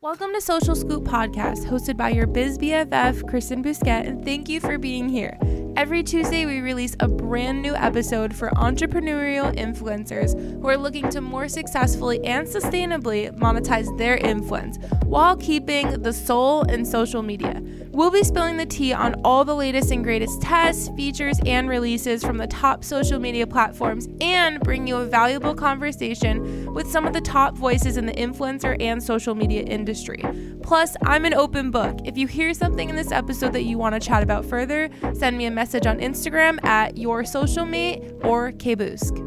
Welcome to Social Scoop Podcast, hosted by your biz BFF, Kristen Bousquet, and thank you for being here. Every Tuesday, we release a brand new episode for entrepreneurial influencers who are looking to more successfully and sustainably monetize their influence while keeping the soul in social media. We'll be spilling the tea on all the latest and greatest tests, features, and releases from the top social media platforms and bring you a valuable conversation with some of the top voices in the influencer and social media industry. Plus, I'm an open book. If you hear something in this episode that you want to chat about further, send me a message on Instagram at your social mate or kbousq.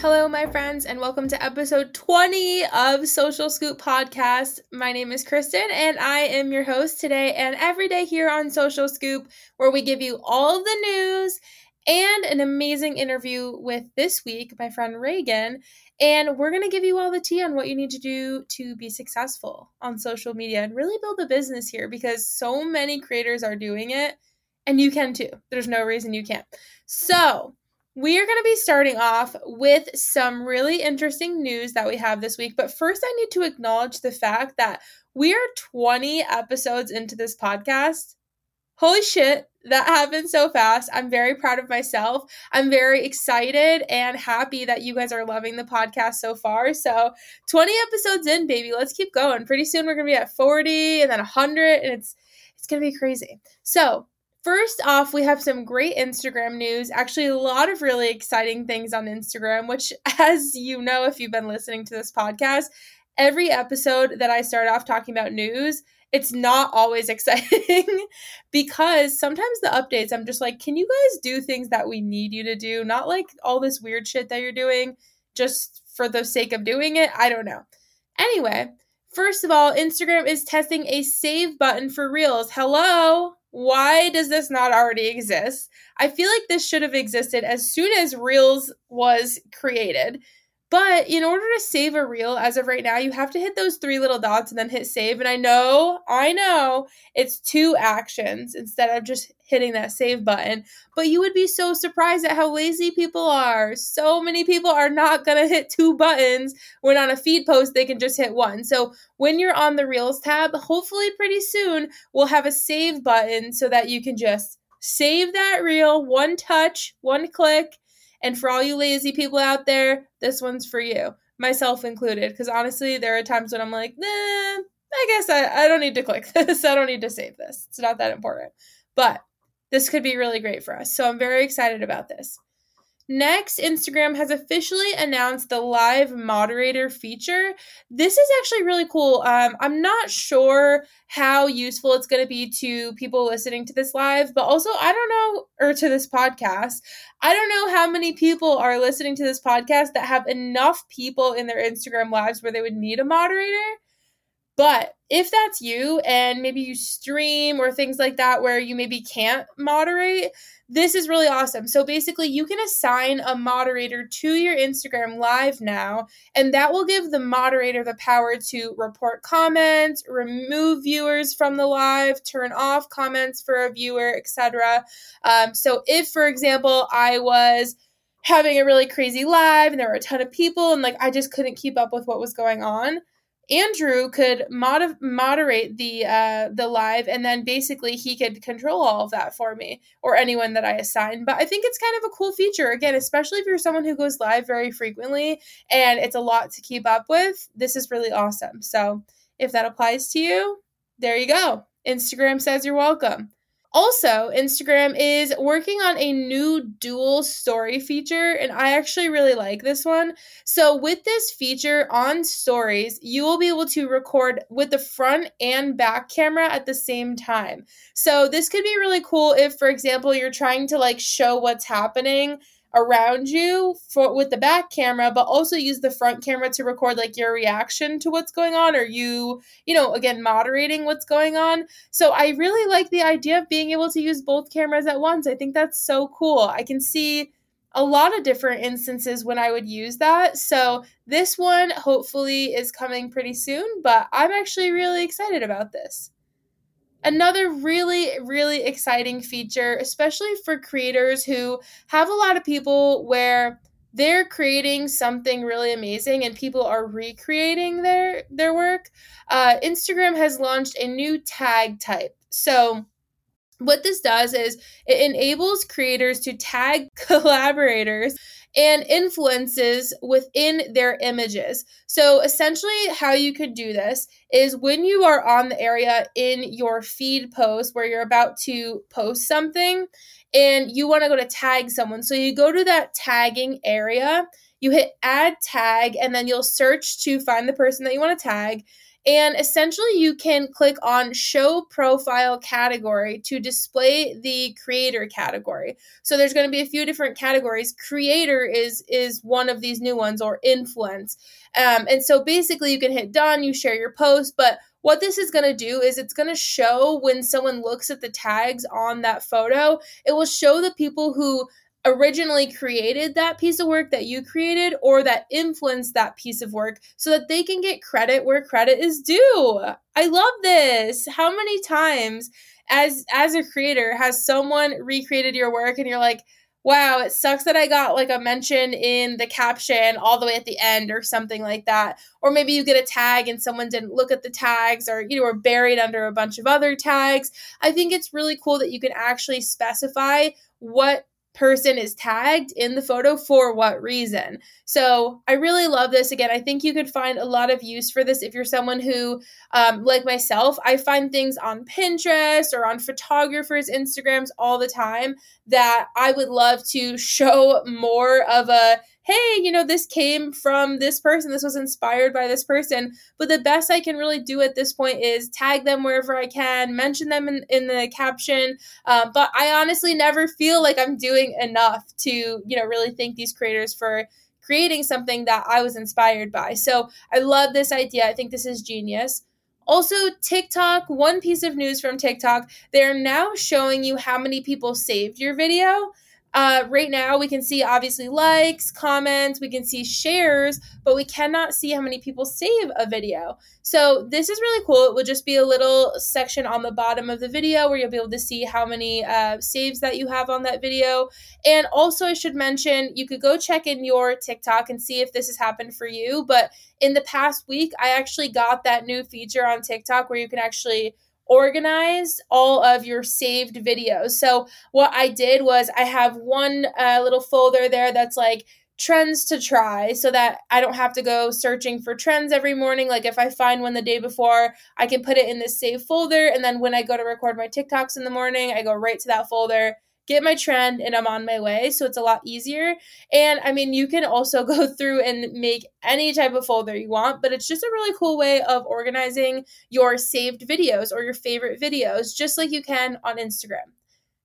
Hello, my friends, and welcome to episode 20 of Social Scoop Podcast. My name is Kristen, and I am your host today and every day here on Social Scoop, where we give you all the news and an amazing interview with this week my friend Reagan. And we're going to give you all the tea on what you need to do to be successful on social media and really build a business here because so many creators are doing it, and you can too. There's no reason you can't. So, we are going to be starting off with some really interesting news that we have this week. But first, I need to acknowledge the fact that we are 20 episodes into this podcast. Holy shit, that happened so fast. I'm very proud of myself. I'm very excited and happy that you guys are loving the podcast so far. So, 20 episodes in, baby. Let's keep going. Pretty soon we're going to be at 40 and then 100 and it's it's going to be crazy. So, First off, we have some great Instagram news. Actually, a lot of really exciting things on Instagram, which, as you know, if you've been listening to this podcast, every episode that I start off talking about news, it's not always exciting because sometimes the updates, I'm just like, can you guys do things that we need you to do? Not like all this weird shit that you're doing just for the sake of doing it. I don't know. Anyway, first of all, Instagram is testing a save button for Reels. Hello? why does this not already exist? I feel like this should have existed as soon as Reels was created. But in order to save a reel as of right now, you have to hit those three little dots and then hit save. And I know, I know it's two actions instead of just hitting that save button. But you would be so surprised at how lazy people are. So many people are not going to hit two buttons when on a feed post they can just hit one. So when you're on the Reels tab, hopefully pretty soon we'll have a save button so that you can just save that reel, one touch, one click and for all you lazy people out there, this one's for you, myself included. Because honestly, there are times when I'm like, nah, I guess I, I don't need to click this. I don't need to save this. It's not that important. But this could be really great for us. So I'm very excited about this. Next, Instagram has officially announced the live moderator feature. This is actually really cool. Um, I'm not sure how useful it's going to be to people listening to this live, but also, I don't know, or to this podcast. I don't know how many people are listening to this podcast that have enough people in their Instagram lives where they would need a moderator. But if that's you and maybe you stream or things like that where you maybe can't moderate, this is really awesome. So basically, you can assign a moderator to your Instagram live now, and that will give the moderator the power to report comments, remove viewers from the live, turn off comments for a viewer, etc. Um, so if, for example, I was having a really crazy live and there were a ton of people and like I just couldn't keep up with what was going on, Andrew could mod- moderate the uh, the live, and then basically he could control all of that for me or anyone that I assign. But I think it's kind of a cool feature again, especially if you're someone who goes live very frequently and it's a lot to keep up with. This is really awesome. So if that applies to you, there you go. Instagram says you're welcome. Also, Instagram is working on a new dual story feature, and I actually really like this one. So, with this feature on stories, you will be able to record with the front and back camera at the same time. So, this could be really cool if, for example, you're trying to like show what's happening around you for with the back camera but also use the front camera to record like your reaction to what's going on or you you know again moderating what's going on so i really like the idea of being able to use both cameras at once i think that's so cool i can see a lot of different instances when I would use that. So, this one hopefully is coming pretty soon, but I'm actually really excited about this. Another really, really exciting feature, especially for creators who have a lot of people where they're creating something really amazing and people are recreating their their work uh, instagram has launched a new tag type. So what this does is it enables creators to tag collaborators and influences within their images. So, essentially, how you could do this is when you are on the area in your feed post where you're about to post something and you want to go to tag someone. So, you go to that tagging area, you hit add tag, and then you'll search to find the person that you want to tag. And essentially, you can click on Show Profile category to display the creator category. So there's going to be a few different categories. Creator is is one of these new ones, or influence. Um, and so basically, you can hit done, you share your post, but what this is going to do is it's going to show when someone looks at the tags on that photo, it will show the people who originally created that piece of work that you created or that influenced that piece of work so that they can get credit where credit is due. I love this. How many times as as a creator has someone recreated your work and you're like, "Wow, it sucks that I got like a mention in the caption all the way at the end or something like that." Or maybe you get a tag and someone didn't look at the tags or you know, were buried under a bunch of other tags. I think it's really cool that you can actually specify what person is tagged in the photo for what reason. So I really love this. Again, I think you could find a lot of use for this if you're someone who, um, like myself, I find things on Pinterest or on photographers' Instagrams all the time that I would love to show more of a hey, you know, this came from this person, this was inspired by this person. But the best I can really do at this point is tag them wherever I can, mention them in, in the caption. Um, but I honestly never feel like I'm doing enough to, you know, really thank these creators for creating something that I was inspired by. So I love this idea. I think this is genius. Also, TikTok, one piece of news from TikTok, they're now showing you how many people saved your video. Uh, right now, we can see obviously likes, comments, we can see shares, but we cannot see how many people save a video. So, this is really cool. It will just be a little section on the bottom of the video where you'll be able to see how many uh, saves that you have on that video. And also, I should mention you could go check in your TikTok and see if this has happened for you. But in the past week, I actually got that new feature on TikTok where you can actually organize all of your saved videos. So what I did was I have one uh, little folder there that's like trends to try so that I don't have to go searching for trends every morning. Like if I find one the day before, I can put it in this save folder. And then when I go to record my TikToks in the morning, I go right to that folder get my trend and I'm on my way. So it's a lot easier. And I mean, you can also go through and make any type of folder you want, but it's just a really cool way of organizing your saved videos or your favorite videos, just like you can on Instagram.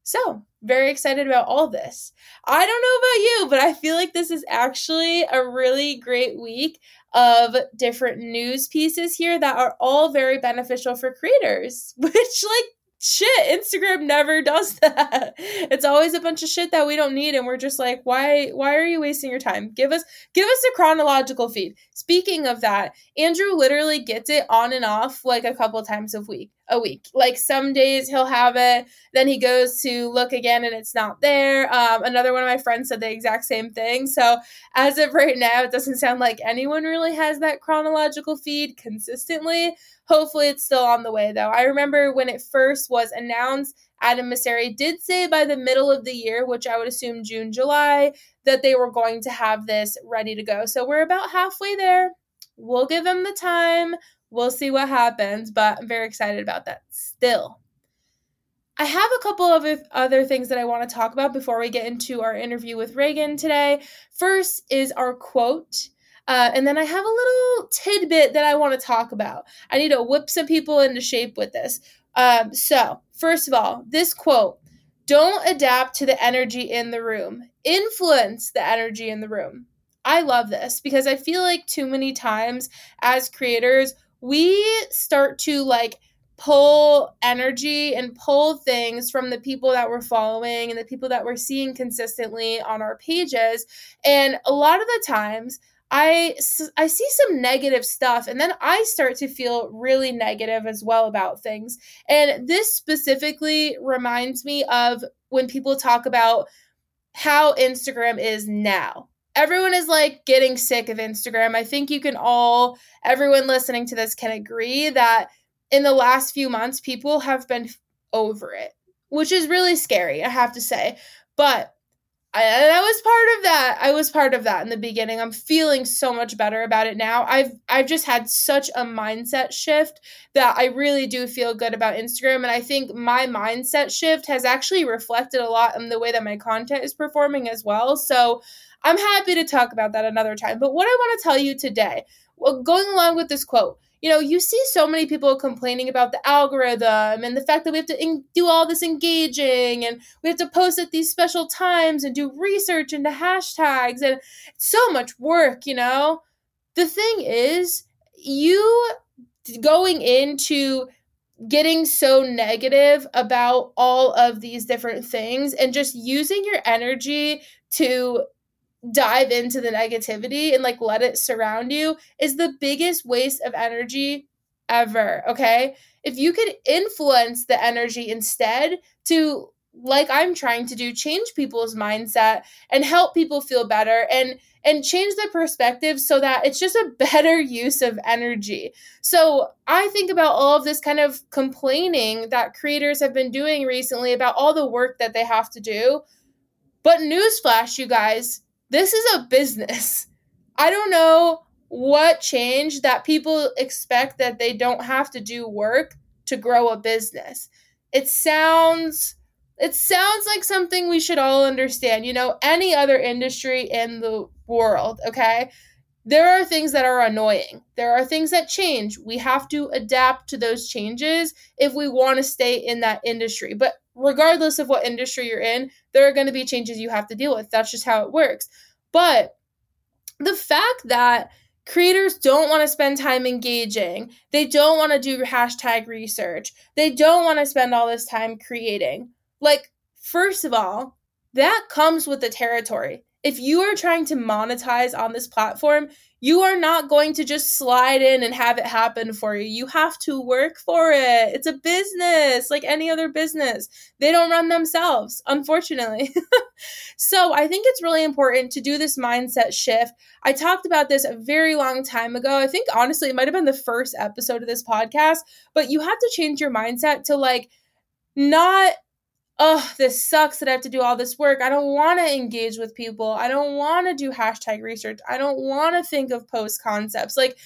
So, very excited about all this. I don't know about you, but I feel like this is actually a really great week of different news pieces here that are all very beneficial for creators, which, like, shit instagram never does that. It's always a bunch of shit that we don't need and we're just like why why are you wasting your time? Give us give us a chronological feed. Speaking of that andrew literally gets it on and off like a couple times a week a week like some days he'll have it then he goes to look again and it's not there um, another one of my friends said the exact same thing so as of right now it doesn't sound like anyone really has that chronological feed consistently Hopefully, it's still on the way, though. I remember when it first was announced, Adam Mosseri did say by the middle of the year, which I would assume June, July, that they were going to have this ready to go. So we're about halfway there. We'll give them the time. We'll see what happens, but I'm very excited about that still. I have a couple of other things that I want to talk about before we get into our interview with Reagan today. First is our quote. Uh, and then I have a little tidbit that I want to talk about. I need to whip some people into shape with this. Um, so, first of all, this quote don't adapt to the energy in the room, influence the energy in the room. I love this because I feel like too many times as creators, we start to like pull energy and pull things from the people that we're following and the people that we're seeing consistently on our pages. And a lot of the times, I I see some negative stuff and then I start to feel really negative as well about things. And this specifically reminds me of when people talk about how Instagram is now. Everyone is like getting sick of Instagram. I think you can all, everyone listening to this can agree that in the last few months, people have been over it, which is really scary, I have to say. But I, I was part of that. I was part of that in the beginning. I'm feeling so much better about it now. I've I've just had such a mindset shift that I really do feel good about Instagram and I think my mindset shift has actually reflected a lot in the way that my content is performing as well. So, I'm happy to talk about that another time. But what I want to tell you today, well going along with this quote, you know, you see so many people complaining about the algorithm and the fact that we have to in- do all this engaging and we have to post at these special times and do research into hashtags and so much work, you know. The thing is, you going into getting so negative about all of these different things and just using your energy to dive into the negativity and like let it surround you is the biggest waste of energy ever. Okay. If you could influence the energy instead to, like I'm trying to do, change people's mindset and help people feel better and and change their perspective so that it's just a better use of energy. So I think about all of this kind of complaining that creators have been doing recently about all the work that they have to do. But newsflash, you guys, this is a business. I don't know what changed that people expect that they don't have to do work to grow a business. It sounds it sounds like something we should all understand. You know, any other industry in the world, okay? There are things that are annoying. There are things that change. We have to adapt to those changes if we want to stay in that industry. But regardless of what industry you're in, there are going to be changes you have to deal with. That's just how it works. But the fact that creators don't want to spend time engaging, they don't want to do hashtag research, they don't want to spend all this time creating. Like, first of all, that comes with the territory. If you are trying to monetize on this platform, you are not going to just slide in and have it happen for you. You have to work for it. It's a business like any other business. They don't run themselves, unfortunately. so I think it's really important to do this mindset shift. I talked about this a very long time ago. I think honestly, it might have been the first episode of this podcast, but you have to change your mindset to like, not oh, this sucks that I have to do all this work. I don't want to engage with people. I don't want to do hashtag research. I don't want to think of post concepts. Like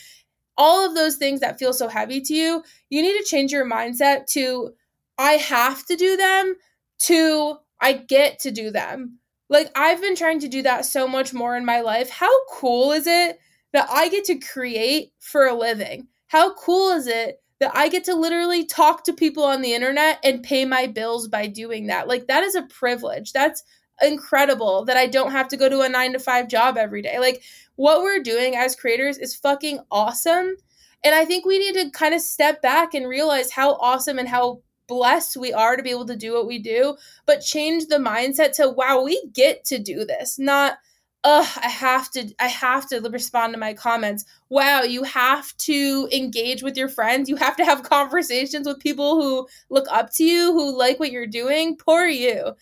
all of those things that feel so heavy to you, you need to change your mindset to I have to do them to I get to do them. Like I've been trying to do that so much more in my life. How cool is it that I get to create for a living? How cool is it that I get to literally talk to people on the internet and pay my bills by doing that. Like that is a privilege. That's incredible that I don't have to go to a 9 to 5 job every day. Like what we're doing as creators is fucking awesome. And I think we need to kind of step back and realize how awesome and how blessed we are to be able to do what we do, but change the mindset to wow, we get to do this, not ugh, I have to I have to respond to my comments. Wow, you have to engage with your friends. You have to have conversations with people who look up to you, who like what you're doing. Poor you.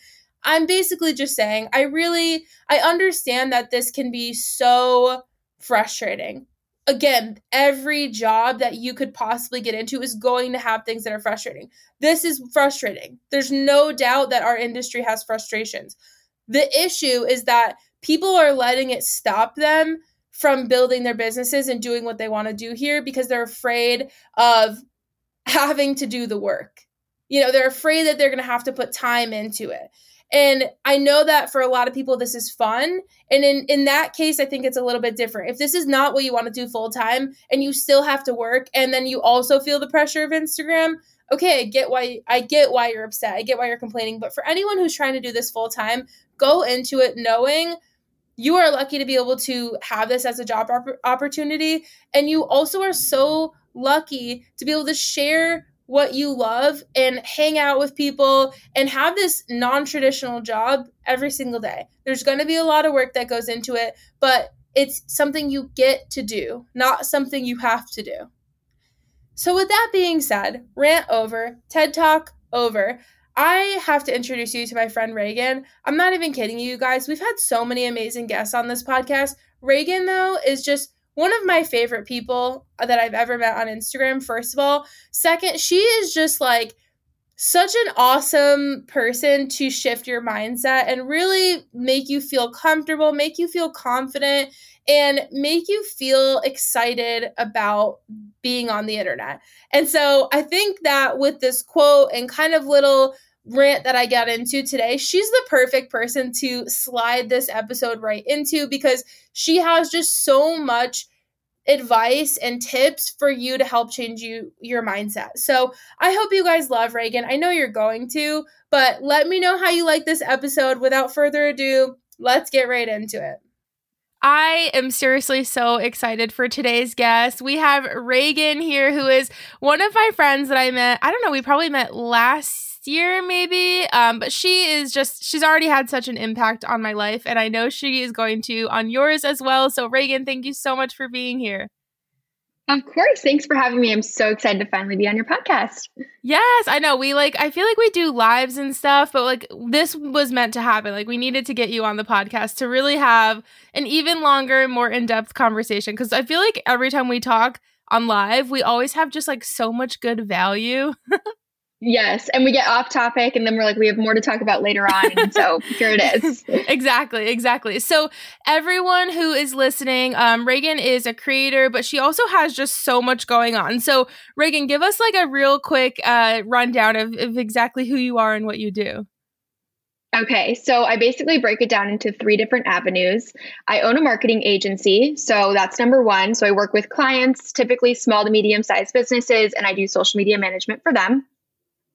I'm basically just saying I really I understand that this can be so frustrating. Again, every job that you could possibly get into is going to have things that are frustrating. This is frustrating. There's no doubt that our industry has frustrations. The issue is that people are letting it stop them from building their businesses and doing what they want to do here because they're afraid of having to do the work. You know, they're afraid that they're going to have to put time into it. And I know that for a lot of people this is fun. And in in that case I think it's a little bit different. If this is not what you want to do full time and you still have to work and then you also feel the pressure of Instagram, okay, I get why I get why you're upset. I get why you're complaining, but for anyone who's trying to do this full time, go into it knowing you are lucky to be able to have this as a job opportunity and you also are so lucky to be able to share what you love and hang out with people and have this non-traditional job every single day. There's going to be a lot of work that goes into it, but it's something you get to do, not something you have to do. So with that being said, rant over, TED Talk over. I have to introduce you to my friend Reagan. I'm not even kidding you guys. We've had so many amazing guests on this podcast. Reagan, though, is just one of my favorite people that I've ever met on Instagram, first of all. Second, she is just like such an awesome person to shift your mindset and really make you feel comfortable, make you feel confident, and make you feel excited about being on the internet. And so I think that with this quote and kind of little rant that I got into today, she's the perfect person to slide this episode right into because she has just so much advice and tips for you to help change you your mindset. So, I hope you guys love Reagan. I know you're going to, but let me know how you like this episode. Without further ado, let's get right into it. I am seriously so excited for today's guest. We have Reagan here, who is one of my friends that I met. I don't know, we probably met last year maybe um, but she is just she's already had such an impact on my life and i know she is going to on yours as well so reagan thank you so much for being here of course. Thanks for having me. I'm so excited to finally be on your podcast. Yes, I know. We like I feel like we do lives and stuff, but like this was meant to happen. Like we needed to get you on the podcast to really have an even longer, more in-depth conversation cuz I feel like every time we talk on live, we always have just like so much good value. Yes, and we get off topic, and then we're like, we have more to talk about later on. So here it is. exactly, exactly. So everyone who is listening, um, Reagan is a creator, but she also has just so much going on. So Reagan, give us like a real quick uh, rundown of, of exactly who you are and what you do. Okay, so I basically break it down into three different avenues. I own a marketing agency, so that's number one. So I work with clients, typically small to medium sized businesses, and I do social media management for them.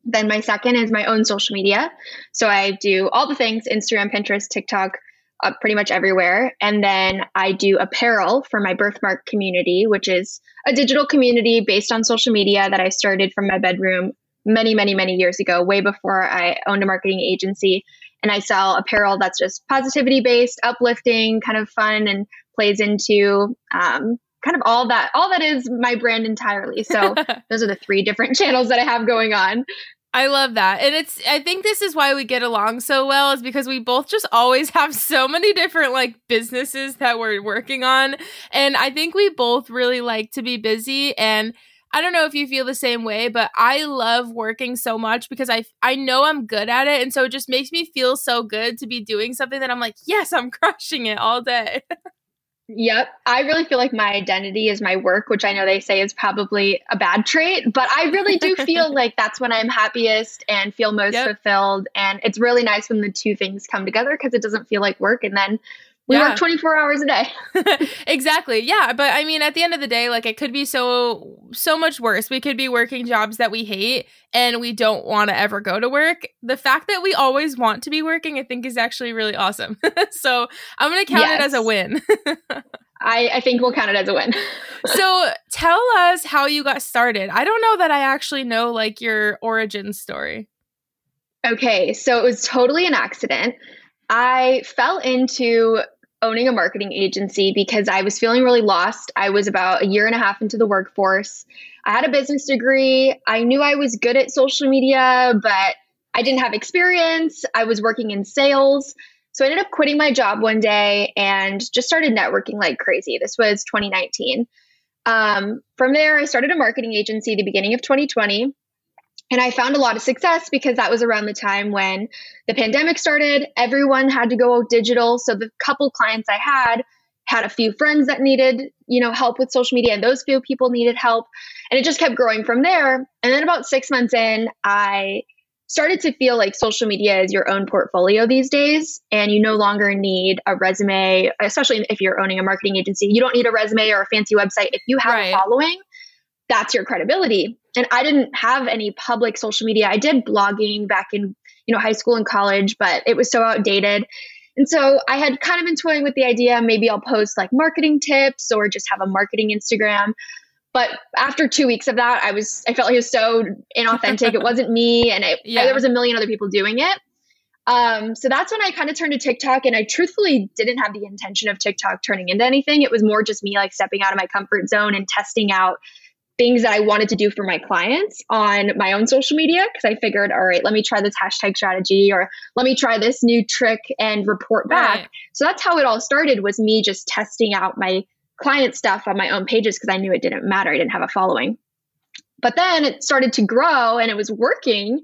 Then my second is my own social media. So I do all the things Instagram, Pinterest, TikTok, uh, pretty much everywhere. And then I do apparel for my birthmark community, which is a digital community based on social media that I started from my bedroom many, many, many years ago, way before I owned a marketing agency. And I sell apparel that's just positivity based, uplifting, kind of fun, and plays into um, kind of all that all that is my brand entirely. So those are the three different channels that i have going on. I love that. And it's I think this is why we get along so well is because we both just always have so many different like businesses that we're working on. And I think we both really like to be busy. And I don't know if you feel the same way, but I love working so much because I I know I'm good at it. And so it just makes me feel so good to be doing something that I'm like, yes, I'm crushing it all day. Yep. I really feel like my identity is my work, which I know they say is probably a bad trait, but I really do feel like that's when I'm happiest and feel most yep. fulfilled. And it's really nice when the two things come together because it doesn't feel like work. And then we yeah. work 24 hours a day. exactly. Yeah, but I mean at the end of the day like it could be so so much worse. We could be working jobs that we hate and we don't want to ever go to work. The fact that we always want to be working I think is actually really awesome. so, I'm going to count yes. it as a win. I, I think we'll count it as a win. so tell us how you got started. I don't know that I actually know like your origin story. Okay, so it was totally an accident. I fell into owning a marketing agency because I was feeling really lost. I was about a year and a half into the workforce. I had a business degree. I knew I was good at social media, but I didn't have experience. I was working in sales. So I ended up quitting my job one day and just started networking like crazy. This was 2019. Um, from there, I started a marketing agency the beginning of 2020. And I found a lot of success because that was around the time when the pandemic started. Everyone had to go digital. So the couple clients I had had a few friends that needed, you know, help with social media and those few people needed help. And it just kept growing from there. And then about 6 months in, I started to feel like social media is your own portfolio these days and you no longer need a resume especially if you're owning a marketing agency you don't need a resume or a fancy website if you have right. a following that's your credibility and I didn't have any public social media. I did blogging back in, you know, high school and college, but it was so outdated. And so I had kind of been toying with the idea maybe I'll post like marketing tips or just have a marketing Instagram. But after two weeks of that, I was I felt like it was so inauthentic. it wasn't me, and it, yeah. there was a million other people doing it. Um, so that's when I kind of turned to TikTok, and I truthfully didn't have the intention of TikTok turning into anything. It was more just me like stepping out of my comfort zone and testing out things that I wanted to do for my clients on my own social media because I figured, all right, let me try this hashtag strategy or let me try this new trick and report back. Right. So that's how it all started was me just testing out my client stuff on my own pages because I knew it didn't matter. I didn't have a following. But then it started to grow and it was working.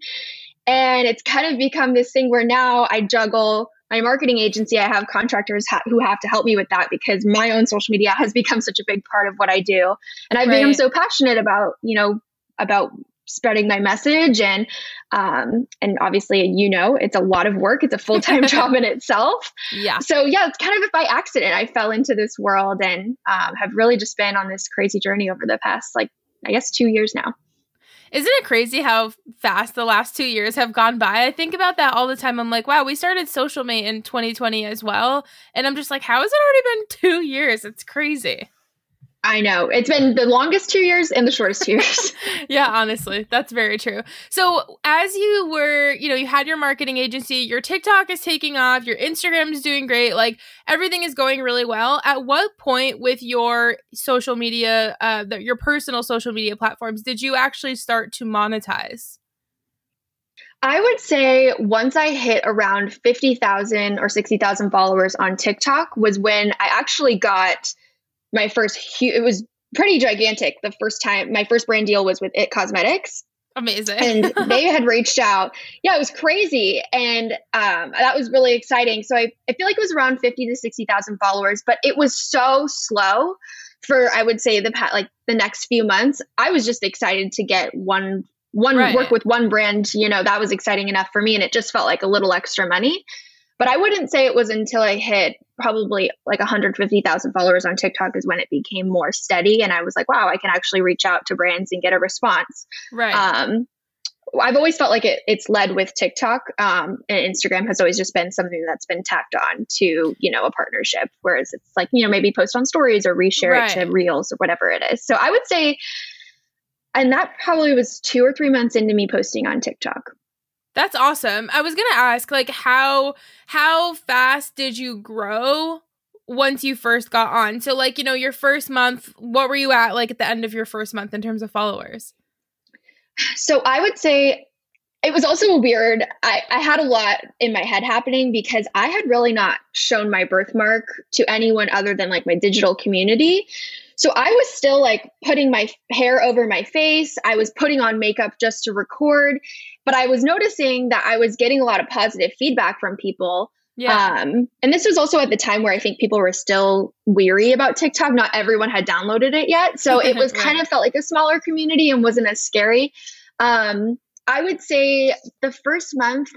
And it's kind of become this thing where now I juggle my marketing agency, I have contractors ha- who have to help me with that because my own social media has become such a big part of what I do. And I've right. become so passionate about, you know, about spreading my message and um and obviously you know it's a lot of work it's a full-time job in itself yeah so yeah it's kind of by accident i fell into this world and um, have really just been on this crazy journey over the past like i guess two years now isn't it crazy how fast the last two years have gone by? I think about that all the time. I'm like, wow, we started Social Mate in 2020 as well. And I'm just like, how has it already been two years? It's crazy. I know. It's been the longest two years and the shortest two years. yeah, honestly, that's very true. So, as you were, you know, you had your marketing agency, your TikTok is taking off, your Instagram is doing great, like everything is going really well. At what point with your social media, uh, the, your personal social media platforms, did you actually start to monetize? I would say once I hit around 50,000 or 60,000 followers on TikTok was when I actually got my first hu- it was pretty gigantic the first time my first brand deal was with it cosmetics. Amazing. And they had reached out. Yeah it was crazy. And um, that was really exciting. So I, I feel like it was around 50 to 60000 followers but it was so slow for i would say the past like the next few months. I was just excited to get one one right. work with one brand you know that was exciting enough for me and it just felt like a little extra money. But I wouldn't say it was until I hit probably like 150,000 followers on TikTok is when it became more steady. And I was like, wow, I can actually reach out to brands and get a response. Right. Um, I've always felt like it, it's led with TikTok, um, and Instagram has always just been something that's been tacked on to you know a partnership. Whereas it's like you know maybe post on stories or reshare right. it to reels or whatever it is. So I would say, and that probably was two or three months into me posting on TikTok. That's awesome. I was going to ask like how how fast did you grow once you first got on? So like, you know, your first month, what were you at like at the end of your first month in terms of followers? So I would say it was also weird. I, I had a lot in my head happening because I had really not shown my birthmark to anyone other than like my digital community. So I was still like putting my hair over my face. I was putting on makeup just to record, but I was noticing that I was getting a lot of positive feedback from people. Yeah. Um, and this was also at the time where I think people were still weary about TikTok. Not everyone had downloaded it yet. So it was right. kind of felt like a smaller community and wasn't as scary. Um, I would say the first month,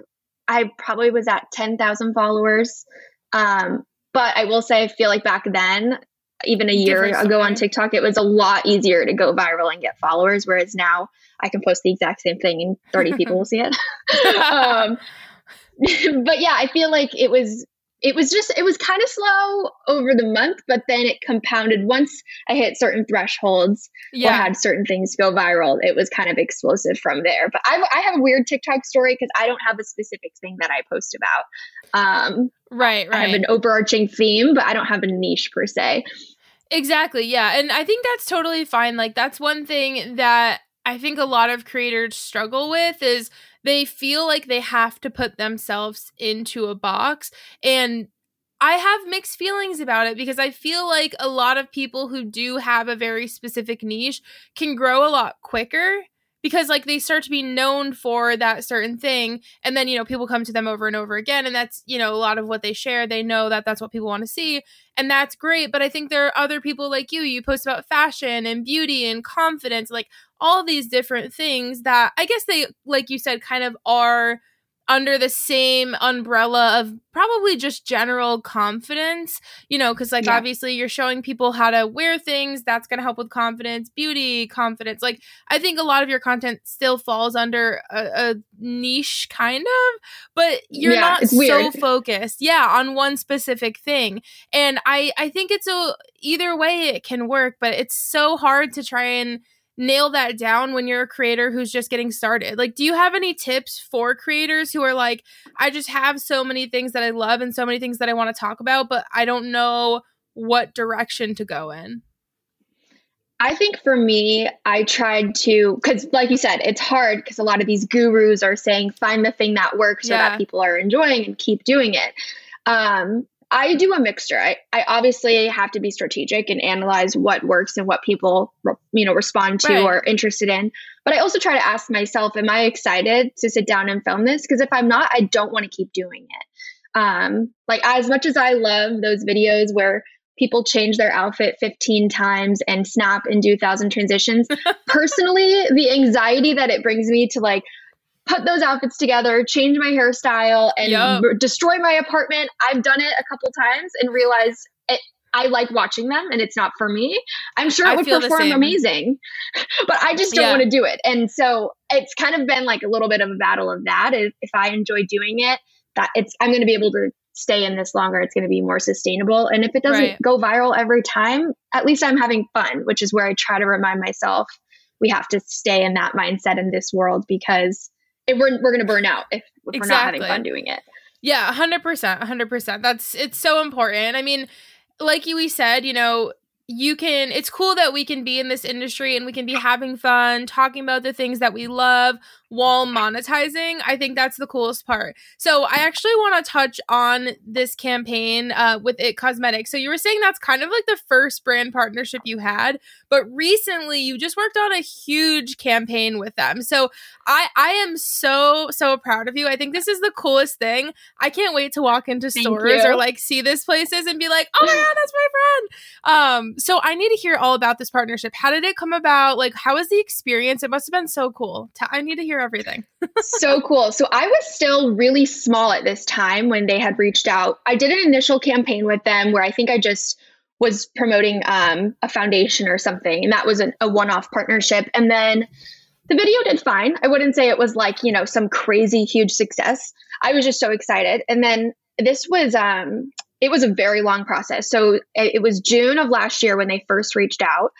I probably was at 10,000 followers. Um, but I will say, I feel like back then, even a year ago on TikTok, it was a lot easier to go viral and get followers. Whereas now I can post the exact same thing and 30 people will see it. um, but yeah, I feel like it was it was just it was kind of slow over the month, but then it compounded once I hit certain thresholds yeah. or had certain things go viral. It was kind of explosive from there. But I, I have a weird TikTok story because I don't have a specific thing that I post about. Um, right, right. I have an overarching theme, but I don't have a niche per se. Exactly. Yeah. And I think that's totally fine. Like, that's one thing that I think a lot of creators struggle with is they feel like they have to put themselves into a box. And I have mixed feelings about it because I feel like a lot of people who do have a very specific niche can grow a lot quicker because like they start to be known for that certain thing and then you know people come to them over and over again and that's you know a lot of what they share they know that that's what people want to see and that's great but i think there are other people like you you post about fashion and beauty and confidence like all these different things that i guess they like you said kind of are under the same umbrella of probably just general confidence, you know, because like yeah. obviously you're showing people how to wear things that's going to help with confidence, beauty, confidence. Like I think a lot of your content still falls under a, a niche kind of, but you're yeah, not so focused, yeah, on one specific thing. And I I think it's a either way it can work, but it's so hard to try and nail that down when you're a creator who's just getting started? Like, do you have any tips for creators who are like, I just have so many things that I love and so many things that I want to talk about, but I don't know what direction to go in? I think for me, I tried to, because like you said, it's hard because a lot of these gurus are saying find the thing that works so Yeah. that people are enjoying and keep doing it. Um, I do a mixture. I, I obviously have to be strategic and analyze what works and what people, you know, respond to Right. or are interested in. But I also try to ask myself, am I excited to sit down and film this? Because if I'm not, I don't want to keep doing it. Um, like as much as I love those videos where people change their outfit 15 times and snap and do thousand transitions, personally, the anxiety that it brings me to like put those outfits together, change my hairstyle, and Yup. r- destroy my apartment. I've done it a couple times and realized it. I like watching them, and it's not for me. I'm sure I it would perform amazing, but I just don't Yeah. want to do it. And so it's kind of been like a little bit of a battle of that. If, if I enjoy doing it, that it's I'm going to be able to stay in this longer. It's going to be more sustainable. And if it doesn't Right. go viral every time, at least I'm having fun, which is where I try to remind myself we have to stay in that mindset in this world because we're we're going to burn out if, if we're not having fun doing it. Yeah, 100%. 100%. That's it's so important. I mean, like you we said, you know, you can it's cool that we can be in this industry and we can be having fun, talking about the things that we love while monetizing. I think that's the coolest part. So, I actually want to touch on this campaign uh with It Cosmetics. So, you were saying that's kind of like the first brand partnership you had, but recently you just worked on a huge campaign with them. So, I I am so so proud of you. I think this is the coolest thing. I can't wait to walk into Thank stores you. or like see this places and be like, "Oh my god, that's my friend." Um so I need to hear all about this partnership. How did it come about? Like how was the experience? It must have been so cool. I need to hear everything. so cool. So I was still really small at this time when they had reached out. I did an initial campaign with them where I think I just was promoting um, a foundation or something, and that was an, a one-off partnership. And then the video did fine. I wouldn't say it was like you know some crazy huge success. I was just so excited. And then this was um, it was a very long process. So it, it was June of last year when they first reached out,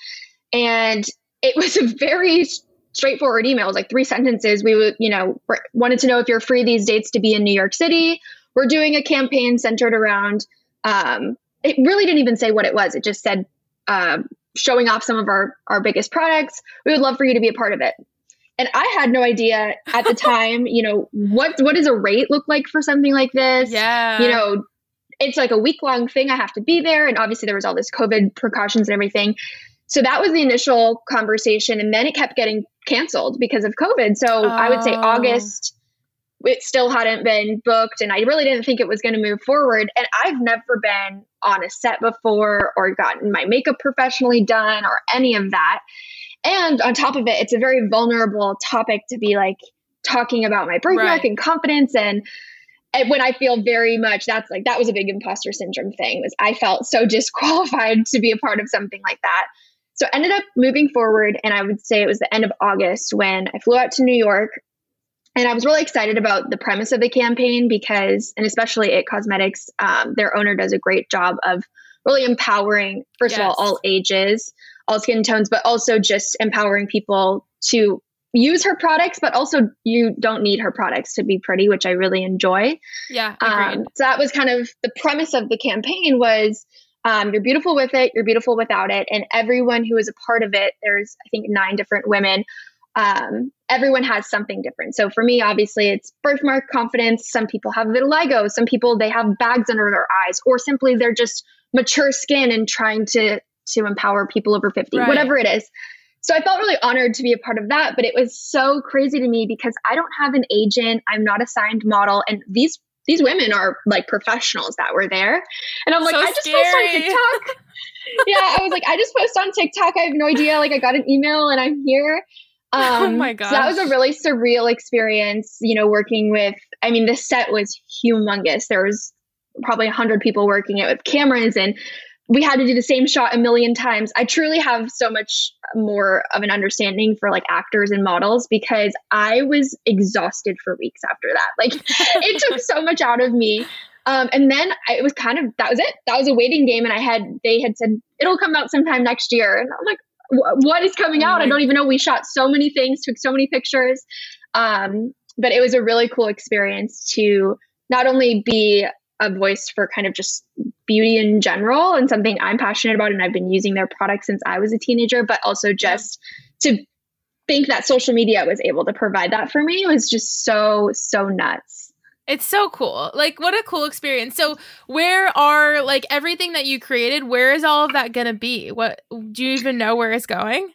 and it was a very straightforward emails, like three sentences. We would, you know, wanted to know if you're free these dates to be in New York City. We're doing a campaign centered around. Um, it really didn't even say what it was. It just said um, showing off some of our our biggest products. We would love for you to be a part of it. And I had no idea at the time, you know, what what does a rate look like for something like this? Yeah. you know, it's like a week long thing. I have to be there. And obviously, there was all this COVID precautions and everything. So that was the initial conversation. And then it kept getting canceled because of COVID. So I would say Oh. August, it still hadn't been booked. And I really didn't think it was going to move forward. And I've never been on a set before or gotten my makeup professionally done or any of that. And on top of it, it's a very vulnerable topic to be like talking about my birthmark Right. and confidence and and when I feel very much that's like that was a big imposter syndrome thing was I felt so disqualified to be a part of something like that. So I ended up moving forward and I would say it was the end of August when I flew out to New York. And I was really excited about the premise of the campaign because and especially It Cosmetics um, their owner does a great job of really empowering first of all all ages all skin tones but also just empowering people to use her products but also you don't need her products to be pretty which I really enjoy. Yeah, um, so that was kind of the premise of the campaign was um, you're beautiful with it, you're beautiful without it, and everyone who is a part of it, there's I think nine different women. Um, everyone has something different. So for me, obviously, it's birthmark confidence. Some people have vitiligo. Some people they have bags under their eyes, or simply they're just mature skin and trying to to empower people over 50, Right. whatever it is. So I felt really honored to be a part of that, but it was so crazy to me because I don't have an agent. I'm not a signed model, and these these women are like professionals that were there. And I'm like, So I just post on. TikTok. yeah, I was like, I just post on TikTok. I have no idea. Like, I got an email and I'm here. Oh Um, my So that was a really surreal experience. You know, working with. I mean, the set was humongous. There was probably a hundred people working it with cameras and. We had to do the same shot a million times. I truly have so much more of an understanding for like actors and models because I was exhausted for weeks after that. Like it took so much out of me. Um, and then I, it was kind of that was it. That was a waiting game, and I had they had said it'll come out sometime next year, and I'm like, what is coming out? I don't even know. We shot so many things, took so many pictures, um, but it was a really cool experience to not only be a voice for kind of just beauty in general and something I'm passionate about. And I've been using their product since I was a teenager, but also just to think that social media was able to provide that for me was just so, so nuts. It's so cool. Like what a cool experience. So where are like everything that you created, where is all of that going to be? What do you even know where it's going?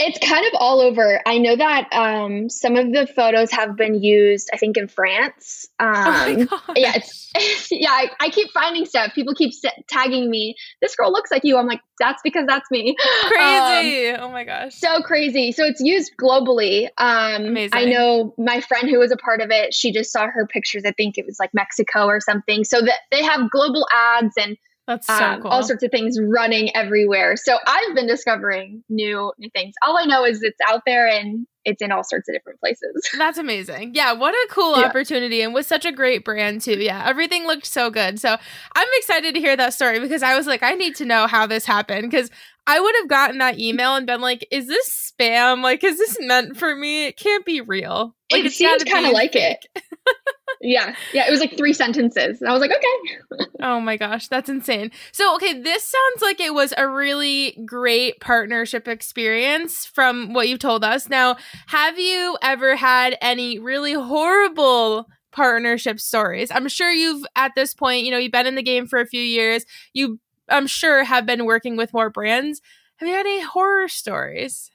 It's kind of all over. I know that um, some of the photos have been used, I think, in France. Um, oh yeah, it's, yeah. I, I, keep finding stuff. People keep tagging me. This girl looks like you. I'm like, that's because that's me. Crazy. Um, oh my gosh. So crazy. So it's used globally. Um, Amazing. I know my friend who was a part of it. She just saw her pictures. I think it was like Mexico or something. So that they have global ads and that's so um, cool. All sorts of things running everywhere. So I've been discovering new new things. All I know is it's out there and it's in all sorts of different places. That's amazing. Yeah, what a cool yeah. opportunity and with such a great brand too. Yeah, everything looked so good. So I'm excited to hear that story because I was like, I need to know how this happened because I would have gotten that email and been like, is this spam? Like, is this meant for me? It can't be real. Like, it seems kind of like fake. it. yeah. Yeah. It was like three sentences. And I was like, okay. oh my gosh. That's insane. So, okay. This sounds like it was a really great partnership experience from what you've told us. Now, have you ever had any really horrible partnership stories? I'm sure you've, at this point, you know, you've been in the game for a few years. You, I'm sure, have been working with more brands. Have you had any horror stories?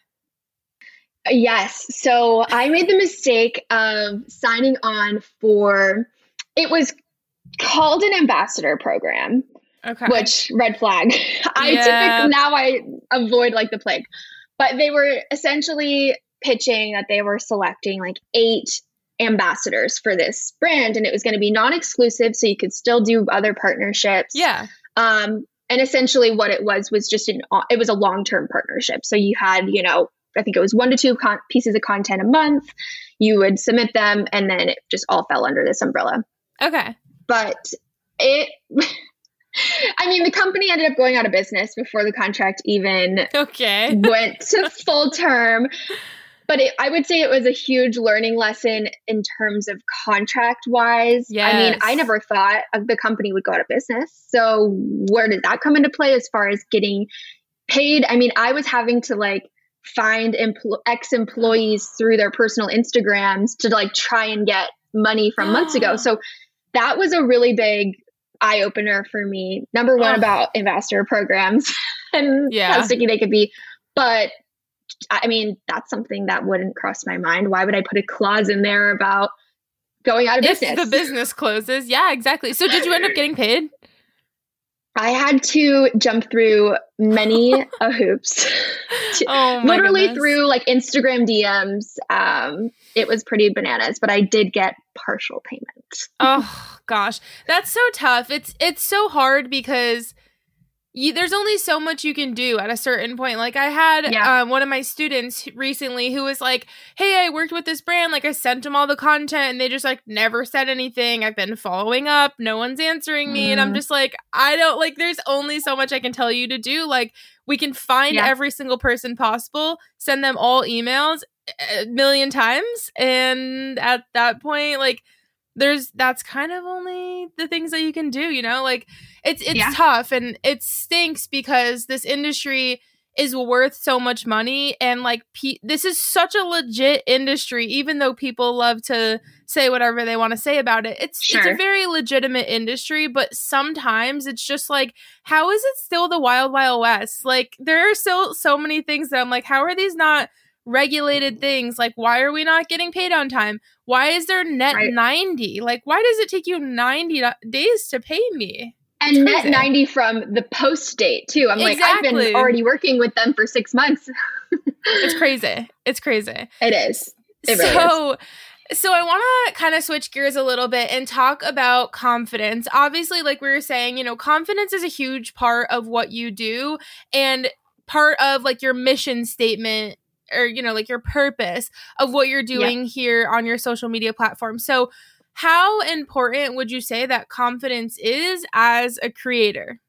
Yes. So I made the mistake of signing on for it was called an ambassador program. Okay. Which red flag. I yeah. typically now I avoid like the plague. But they were essentially pitching that they were selecting like eight ambassadors for this brand and it was going to be non-exclusive so you could still do other partnerships. Yeah. Um and essentially what it was was just an uh, it was a long-term partnership. So you had, you know, I think it was one to two con- pieces of content a month. You would submit them, and then it just all fell under this umbrella. Okay. But it, I mean, the company ended up going out of business before the contract even okay went to full term. But it, I would say it was a huge learning lesson in terms of contract wise. Yes. I mean, I never thought the company would go out of business. So where did that come into play as far as getting paid? I mean, I was having to like find empl- ex-employees through their personal Instagrams to like try and get money from months ago. So that was a really big eye opener for me. Number one oh. about investor programs and yeah. how sticky they could be. But I mean, that's something that wouldn't cross my mind. Why would I put a clause in there about going out of if business? The business closes. Yeah, exactly. So did you end up getting paid? I had to jump through many a hoops. oh literally goodness. through like Instagram DMs. Um, it was pretty bananas, but I did get partial payment. oh gosh, that's so tough. It's it's so hard because you, there's only so much you can do at a certain point. Like I had yeah. um, one of my students recently who was like, "Hey, I worked with this brand. Like I sent them all the content, and they just like never said anything. I've been following up. No one's answering me, mm. and I'm mm. just like, I don't like. There's only so much I can tell you to do. Like we can find yeah. every single person possible, send them all emails a million times, and at that point, like." There's that's kind of only the things that you can do you know like it's it's yeah. tough and it stinks because this industry is worth so much money and like pe- this is such a legit industry even though people love to say whatever they want to say about it it's sure. it's a very legitimate industry but sometimes it's just like how is it still the wild wild west like there are still so many things that I'm like how are these not regulated things like why are we not getting paid on time? Why is there net right. 90 like why does it take you 90 days to pay me? And net 90 from the post date too. I'm exactly. like i've been already working with them for six months. It's crazy. It's crazy. It is. It really so is. So I want to kind of switch gears a little bit and talk about confidence. Obviously, like we were saying, you know, confidence is a huge part of what you do and part of like your mission statement or you know like your purpose of what you're doing yeah. here on your social media platform so how important would you say that confidence is as a creator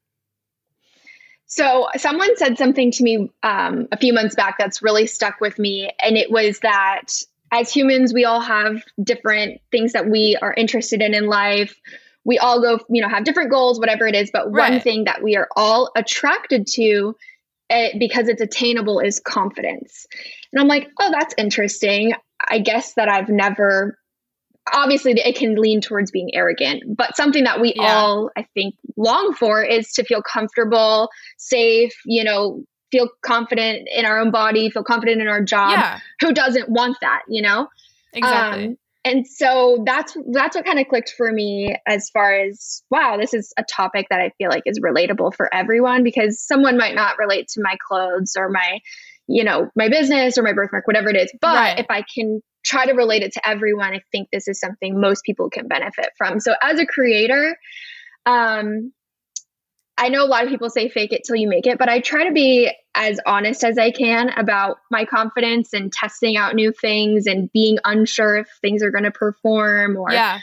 so someone said something to me um, a few months back that's really stuck with me and it was that as humans we all have different things that we are interested in in life we all go, you know, have different goals, whatever it is. But right. one thing that we are all attracted to it, eh, because it's attainable is confidence. And I'm like, oh, that's interesting. I guess that I've never obviously it can lean towards being arrogant but something that we yeah. all i think long for is to feel comfortable safe you know feel confident in our own body feel confident in our job yeah. who doesn't want that you know exactly um, and so that's that's what kind of clicked for me as far as wow this is a topic that i feel like is relatable for everyone because someone might not relate to my clothes or my you know my business or my birthmark whatever it is but right. if i can try to relate it to everyone i think this is something most people can benefit from so as a creator um I know a lot of people say fake it till you make it, but I try to be as honest as I can about my confidence and testing out new things and being unsure if things are going to perform or yeah.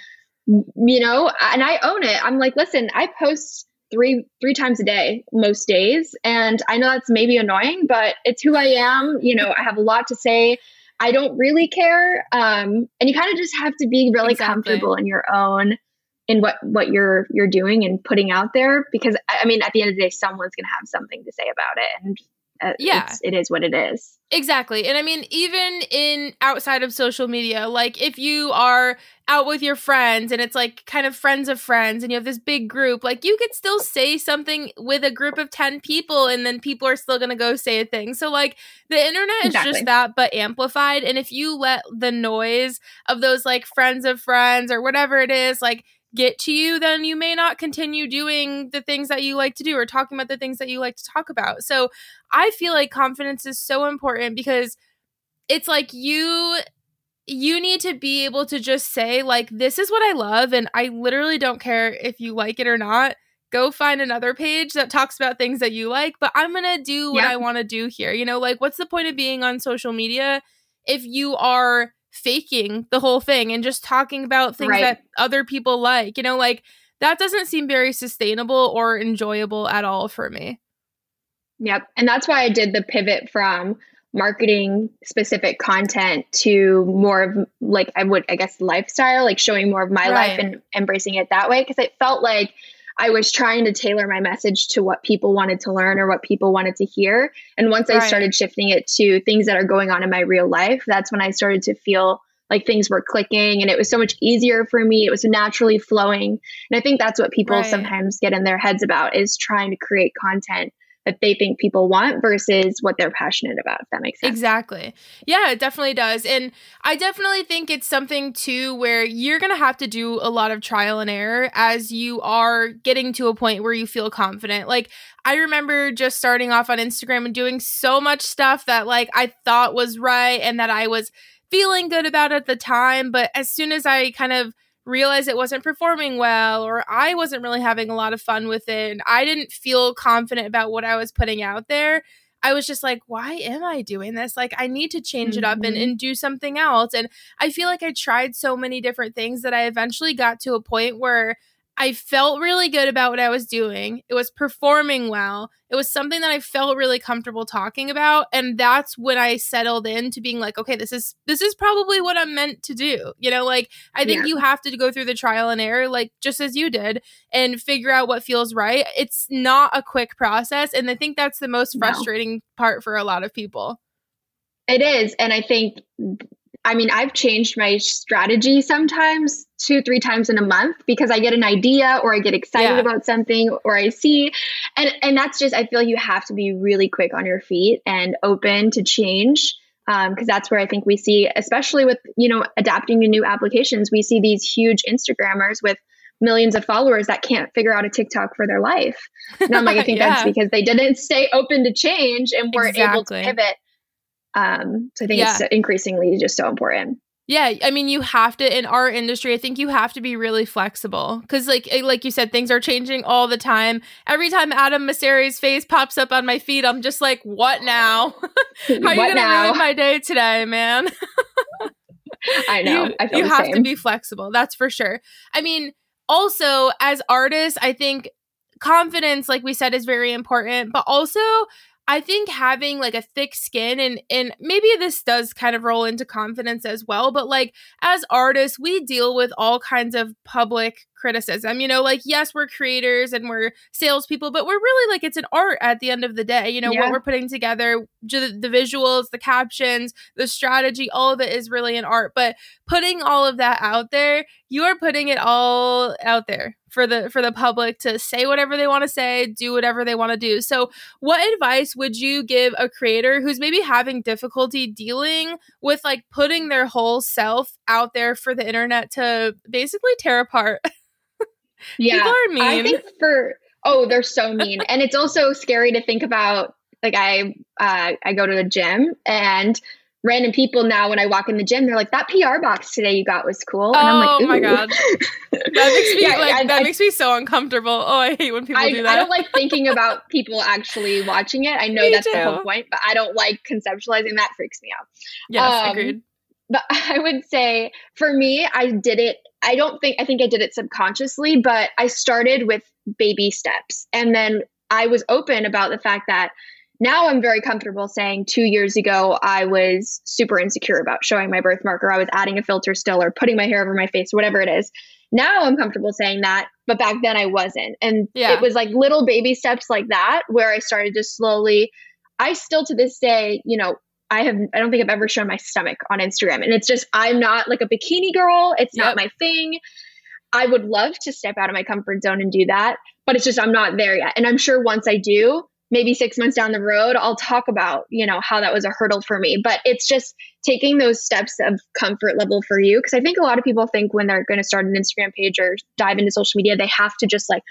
you know, and I own it. I'm like, listen, I post three three times a day most days and I know that's maybe annoying, but it's who I am, you know, I have a lot to say. I don't really care. Um, and you kind of just have to be really exactly. comfortable in your own in what what you're you're doing and putting out there because I mean at the end of the day someone's going to have something to say about it and uh, yeah. it is what it is. Exactly. And i mean even in outside of social media like if you are out with your friends and it's like kind of friends of friends and you have this big group like you could still say something with a group of 10 people and then people are still going to go say a thing. So like the internet exactly. is just that but amplified. And if you let the noise of those like friends of friends or whatever it is like get to you, then you may not continue doing the things that you like to do or talking about the things that you like to talk about. So I feel like confidence is so important because it's like you you need to be able to just say like this is what I love and I literally don't care if you like it or not. Go find another page that talks about things that you like, but I'm going to do what yeah. I want to do here. You know, like what's the point of being on social media if you are faking the whole thing and just talking about things right. that other people like. You know, like that doesn't seem very sustainable or enjoyable at all for me. Yep. And that's why I did the pivot from marketing specific content to more of like I would I guess lifestyle, like showing more of my right. life and embracing it that way because it felt like I was trying to tailor my message to what people wanted to learn or what people wanted to hear. And once right. I started shifting it to things that are going on in my real life, that's when I started to feel like things were clicking and it was so much easier for me. It was naturally flowing. And I think that's what people right. sometimes get in their heads about is trying to create content that they think people want versus what they're passionate about, if that makes sense. Exactly. Yeah, it definitely does. And I definitely think it's something too where you're going to have to do a lot of trial and error as you are getting to a point where you feel confident. Like, I remember just starting off on Instagram and doing so much stuff that like I thought was right and that I was feeling good about at the time. But as soon as I kind of realized it wasn't performing well or I wasn't really having a lot of fun with it and I didn't feel confident about what I was putting out there. I was just like, why am I doing this? Like, I need to change it up and, mm-hmm. and do something else. And I feel like I tried so many different things that I eventually got to a point where I felt really good about what I was doing. It was performing well. It was something that I felt really comfortable talking about and that's when I settled into being like, okay, this is this is probably what I'm meant to do. You know, like I think yeah. you have to go through the trial and error like just as you did and figure out what feels right. It's not a quick process and I think that's the most frustrating no. part for a lot of people. It is and I think I mean, I've changed my strategy sometimes two, three times in a month because I get an idea or I get excited yeah. about something or I see. And and that's just I feel you have to be really quick on your feet and open to change. because um, that's where I think we see, especially with you know adapting to new applications, we see these huge Instagrammers with millions of followers that can't figure out a TikTok for their life. And I'm like, I think yeah. that's because they didn't stay open to change and were exactly. able to pivot um, so I think yeah. it's increasingly just so important. Yeah, I mean, you have to in our industry. I think you have to be really flexible because, like, eh, like you said, things are changing all the time. Every time Adam Mosseri's face pops up on my feed, I'm just like, "What now? How are you gonna ruin my day today, man?" I know. You, I you have same. to be flexible. That's for sure. I mean, also as artists, I think confidence, like we said, is very important, but also I think having like a thick skin and and maybe this does kind of roll into confidence as well, but like as artists, we deal with all kinds of public criticism. You know, like, yes, we're creators and we're salespeople, but we're really like, it's an art at the end of the day. You know, yeah. what we're putting together, the, the visuals, the captions, the strategy, all of it is really an art. But putting all of that out there, you are putting it all out there for the for the public to say whatever they want to say, do whatever they want to do. So, what advice would you give a creator who's maybe having difficulty dealing with like putting their whole self out there for the internet to basically tear apart? yeah. people are mean. I think for oh, they're so mean. and it's also scary to think about like I uh I go to the gym and random people now when I walk in the gym, they're like, "That PR box today you got was cool." And oh I'm like, oh my god, that makes me yeah, like I, that I, makes me so uncomfortable. Oh, I hate when people I, do that. I don't like thinking about people actually watching it. I know that's too. the whole point, but I don't like conceptualizing that. Freaks me out. Yes, um, agreed. But I would say for me, I did it. I don't think I think I did it subconsciously, but I started with baby steps, and then I was open about the fact that now I'm very comfortable saying two years ago I was super insecure about showing my birthmark or I was adding a filter still or putting my hair over my face, whatever it is. Now I'm comfortable saying that, but back then I wasn't. And yeah. it was like little baby steps like that where I started to slowly I still to this day, you know, I have I don't think I've ever shown my stomach on Instagram. And it's just I'm not like a bikini girl. It's yep. not my thing. I would love to step out of my comfort zone and do that, but it's just I'm not there yet. And I'm sure once I do, maybe six months down the road, I'll talk about, you know, how that was a hurdle for me. But it's just taking those steps of comfort level for you. Cause I think a lot of people think when they're going to start an Instagram page or dive into social media, they have to just like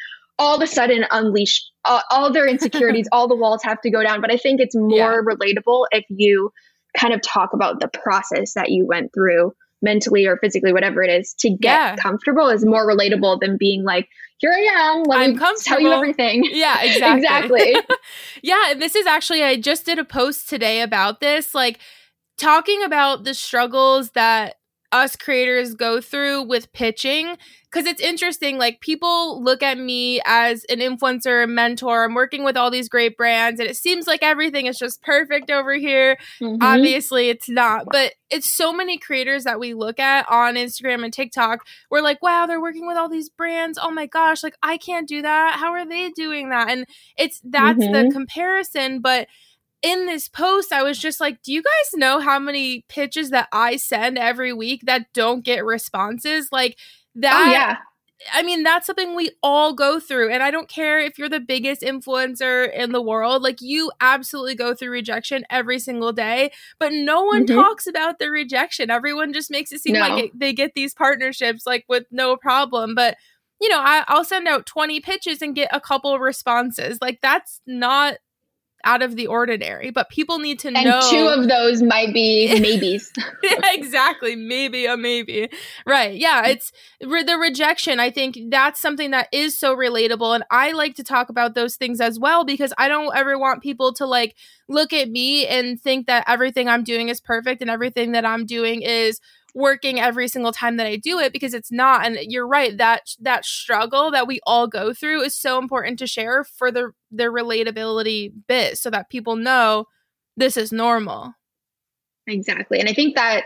all of a sudden unleash uh, all their insecurities, all the walls have to go down. But I think it's more yeah. relatable if you kind of talk about the process that you went through mentally or physically, whatever it is, to get yeah. comfortable is more relatable than being like, here I am. Let I'm me tell you everything. Yeah, exactly. exactly. yeah, this is actually I just did a post today about this, like talking about the struggles that us creators go through with pitching because it's interesting like people look at me as an influencer and mentor i'm working with all these great brands and it seems like everything is just perfect over here mm-hmm. obviously it's not but it's so many creators that we look at on instagram and tiktok we're like wow they're working with all these brands oh my gosh like i can't do that how are they doing that and it's that's mm-hmm. the comparison but in this post, I was just like, do you guys know how many pitches that I send every week that don't get responses? Like that. Oh, yeah. I mean, that's something we all go through. And I don't care if you're the biggest influencer in the world, like, you absolutely go through rejection every single day. But no one mm-hmm. talks about the rejection. Everyone just makes it seem no. like it, they get these partnerships, like, with no problem. But, you know, I, I'll send out 20 pitches and get a couple responses. Like, that's not out of the ordinary, but people need to know. and know. two of those might be maybes. exactly. Maybe a maybe. Right. Yeah. Mm. It's re- the rejection. I think that's something that is so relatable. And I like to talk about those things as well because I don't ever want people to like look at me and think that everything I'm doing is perfect and everything that I'm doing is working every single time that I do it because it's not and you're right that that struggle that we all go through is so important to share for the their relatability bit so that people know this is normal. Exactly. And I think that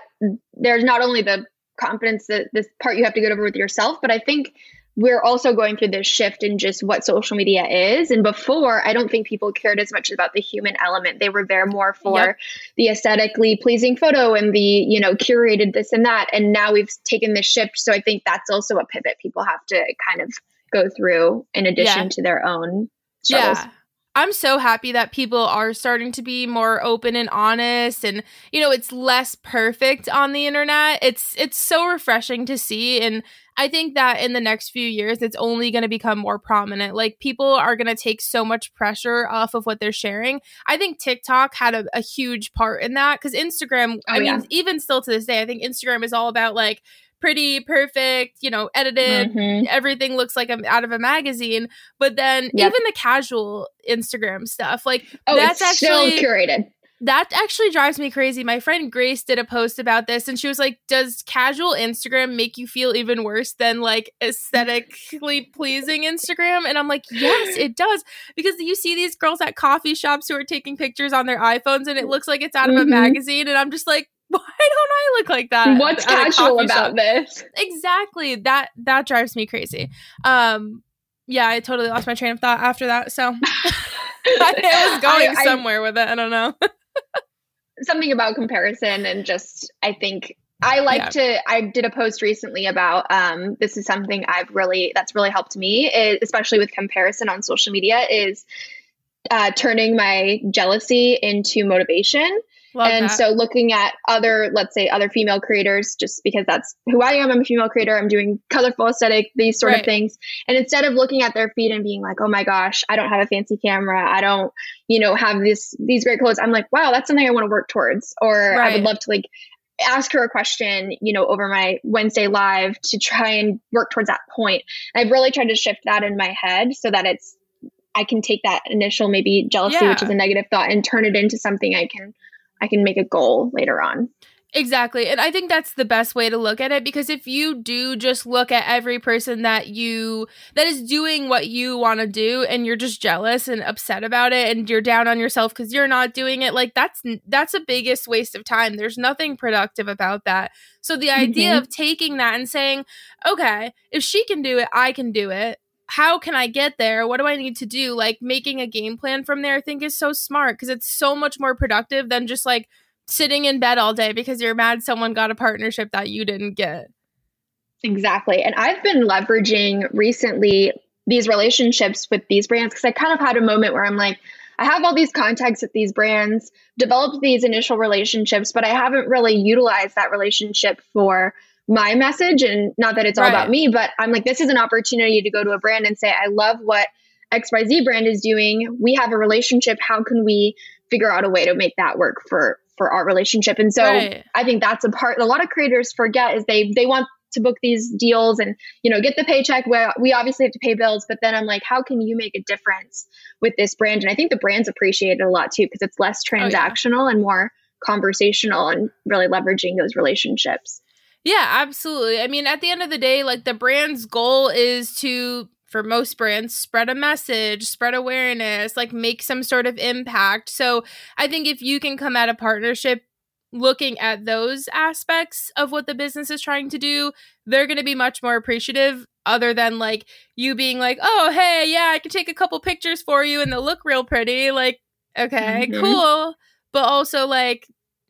there's not only the confidence that this part you have to get over with yourself, but I think we're also going through this shift in just what social media is. And before, I don't think people cared as much about the human element. They were there more for yep. the aesthetically pleasing photo and the, you know, curated this and that. And now we've taken this shift. So I think that's also a pivot people have to kind of go through in addition yeah. to their own struggles. Yeah. I'm so happy that people are starting to be more open and honest and you know it's less perfect on the internet. It's it's so refreshing to see and I think that in the next few years, it's only going to become more prominent. Like people are going to take so much pressure off of what they're sharing. I think TikTok had a, a huge part in that because Instagram, oh, I yeah. mean, even still to this day, I think Instagram is all about like, pretty perfect you know edited mm-hmm. everything looks like i'm out of a magazine but then yep. even the casual instagram stuff like oh, that's actually curated that actually drives me crazy. My friend Grace did a post about this and she was like, Does casual Instagram make you feel even worse than like aesthetically pleasing Instagram? And I'm like, Yes, it does. Because you see these girls at coffee shops who are taking pictures on their iPhones and it looks like it's out of mm-hmm. a magazine. And I'm just like, why don't I look like that? What's casual about shop? this? Exactly. That that drives me crazy. Um yeah, I totally lost my train of thought after that. So I was going I, somewhere with it. I don't know. something about comparison and just I think I like yeah. to I did a post recently about um this is something I've really that's really helped me, is, especially with comparison on social media is uh, turning my jealousy into motivation. Love and that. so looking at other, let's say other female creators, just because that's who I am, I'm a female creator, I'm doing colorful aesthetic, these sort right. of things. And instead of looking at their feed and being like, oh my gosh, I don't have a fancy camera, I don't, you know, have this these great clothes, I'm like, wow, that's something I want to work towards. Or right. I would love to like ask her a question, you know, over my Wednesday live to try and work towards that point. I've really tried to shift that in my head so that it's I can take that initial maybe jealousy, yeah. which is a negative thought, and turn it into something I can I can make a goal later on. Exactly. And I think that's the best way to look at it because if you do just look at every person that you that is doing what you want to do and you're just jealous and upset about it and you're down on yourself cuz you're not doing it, like that's that's a biggest waste of time. There's nothing productive about that. So the idea mm-hmm. of taking that and saying, "Okay, if she can do it, I can do it." How can I get there? What do I need to do? Like making a game plan from there, I think is so smart because it's so much more productive than just like sitting in bed all day because you're mad someone got a partnership that you didn't get. Exactly. And I've been leveraging recently these relationships with these brands because I kind of had a moment where I'm like, I have all these contacts at these brands, developed these initial relationships, but I haven't really utilized that relationship for my message. And not that it's all right. about me, but I'm like, this is an opportunity to go to a brand and say, I love what XYZ brand is doing. We have a relationship. How can we figure out a way to make that work for for our relationship? And so right. I think that's a part a lot of creators forget is they they want to book these deals and you know get the paycheck where we obviously have to pay bills but then i'm like how can you make a difference with this brand and i think the brands appreciate it a lot too because it's less transactional oh, yeah. and more conversational and really leveraging those relationships yeah, absolutely. I mean, at the end of the day, like the brand's goal is to, for most brands, spread a message, spread awareness, like make some sort of impact. So I think if you can come at a partnership looking at those aspects of what the business is trying to do, they're going to be much more appreciative other than like you being like, "Oh, hey, yeah, I can take a couple pictures for you and they'll look real pretty." Like, okay, mm-hmm. cool. But also like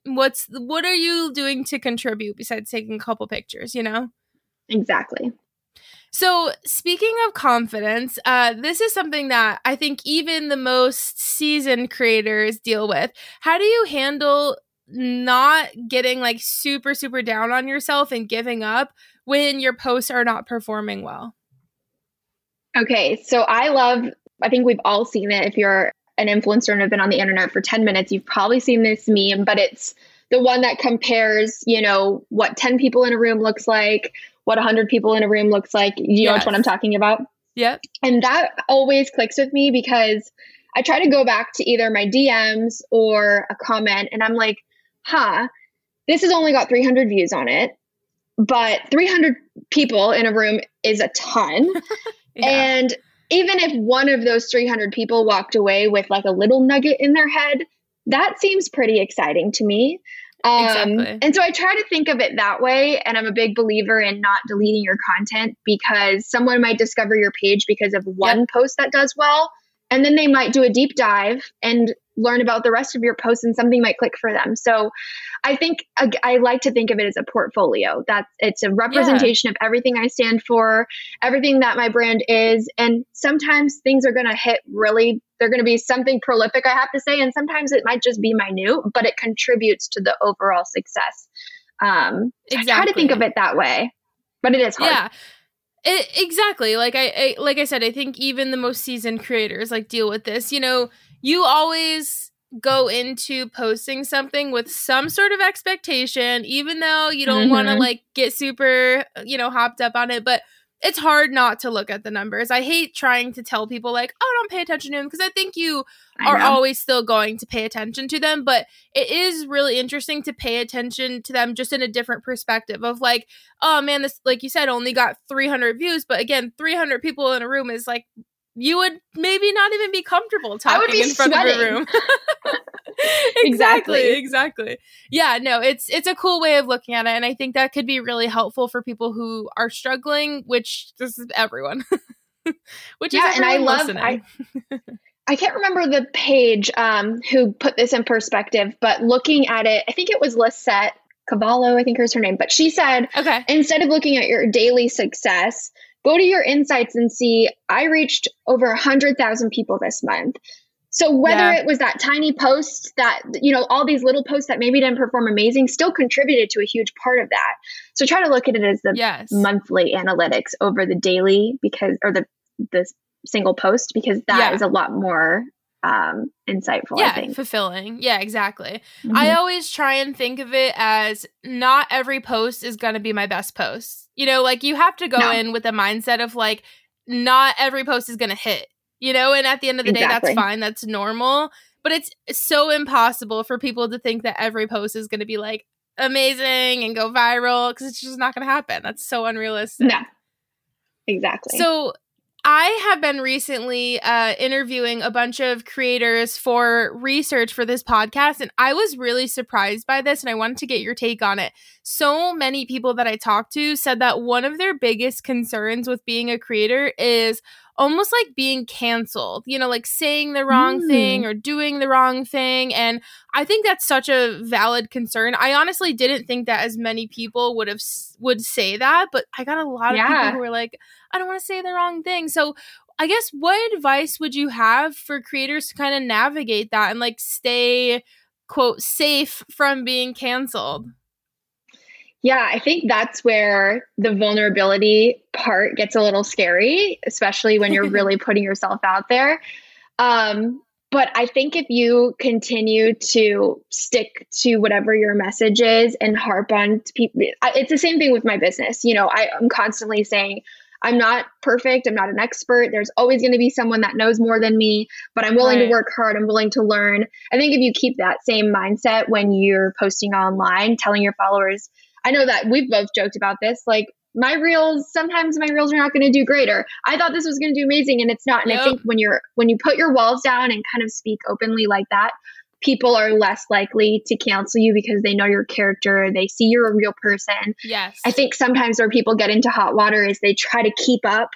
what's what are you doing to contribute besides taking a couple pictures you know? Exactly. So speaking of confidence uh, this is something that i think even the most seasoned creators deal with. How do you handle not getting like super super down on yourself and giving up when your posts are not performing well? Okay so i love i think we've all seen it if you're an influencer and have been on the internet for 10 minutes, you've probably seen this meme, but it's the one that compares, you know, what 10 people in a room looks like, what 100 people in a room looks like. You yes. know which one I'm talking about? Yep. And that always clicks with me because I try to go back to either my DMs or a comment and I'm like, huh, this has only got 300 views on it, but 300 people in a room is a ton. yeah. And even if one of those 300 people walked away with like a little nugget in their head, that seems pretty exciting to me. Um, exactly. And so I try to think of it that way. And I'm a big believer in not deleting your content because someone might discover your page because of one yep. post that does well. And then they might do a deep dive and learn about the rest of your posts and something might click for them. So I think I, I like to think of it as a portfolio. That's it's a representation yeah. of everything I stand for, everything that my brand is, and sometimes things are going to hit really they're going to be something prolific I have to say and sometimes it might just be minute, but it contributes to the overall success. Um exactly. I try to think of it that way. But it is hard. Yeah. It, exactly. Like I, I like I said I think even the most seasoned creators like deal with this. You know, you always go into posting something with some sort of expectation even though you don't mm-hmm. want to like get super you know hopped up on it but it's hard not to look at the numbers i hate trying to tell people like oh don't pay attention to them because i think you I are know. always still going to pay attention to them but it is really interesting to pay attention to them just in a different perspective of like oh man this like you said only got 300 views but again 300 people in a room is like you would maybe not even be comfortable talking be in front sweating. of a room. exactly, exactly. Yeah, no, it's it's a cool way of looking at it, and I think that could be really helpful for people who are struggling, which this is everyone. which yeah, is and I love I, I can't remember the page um, who put this in perspective, but looking at it, I think it was Lisette Cavallo, I think is her name, but she said, okay, instead of looking at your daily success, go to your insights and see I reached over a hundred thousand people this month. So whether yeah. it was that tiny post that you know all these little posts that maybe didn't perform amazing still contributed to a huge part of that. So try to look at it as the yes. monthly analytics over the daily because or the the single post because that yeah. is a lot more um, insightful. Yeah, fulfilling. Yeah, exactly. Mm-hmm. I always try and think of it as not every post is going to be my best post. You know, like you have to go no. in with a mindset of like, not every post is going to hit you know and at the end of the exactly. day that's fine that's normal but it's so impossible for people to think that every post is going to be like amazing and go viral because it's just not going to happen that's so unrealistic no exactly so I have been recently uh, interviewing a bunch of creators for research for this podcast, and I was really surprised by this, and I wanted to get your take on it. So many people that I talked to said that one of their biggest concerns with being a creator is almost like being canceled, you know, like saying the wrong mm. thing or doing the wrong thing. And I think that's such a valid concern. I honestly didn't think that as many people would have would say that, but I got a lot of yeah. people who were like, I don't want to say the wrong thing. So I guess what advice would you have for creators to kind of navigate that and like stay quote safe from being canceled? Yeah, I think that's where the vulnerability part gets a little scary, especially when you're really putting yourself out there. Um, but I think if you continue to stick to whatever your message is and harp on people, it's the same thing with my business. You know, I, I'm constantly saying, I'm not perfect. I'm not an expert. There's always going to be someone that knows more than me, but I'm willing right. to work hard. I'm willing to learn. I think if you keep that same mindset when you're posting online, telling your followers, I know that we've both joked about this. Like my reels, sometimes my reels are not going to do great, or I thought this was going to do amazing, and it's not. And yep. I think when you're when you put your walls down and kind of speak openly like that, people are less likely to cancel you because they know your character, they see you're a real person. Yes. I think sometimes where people get into hot water is they try to keep up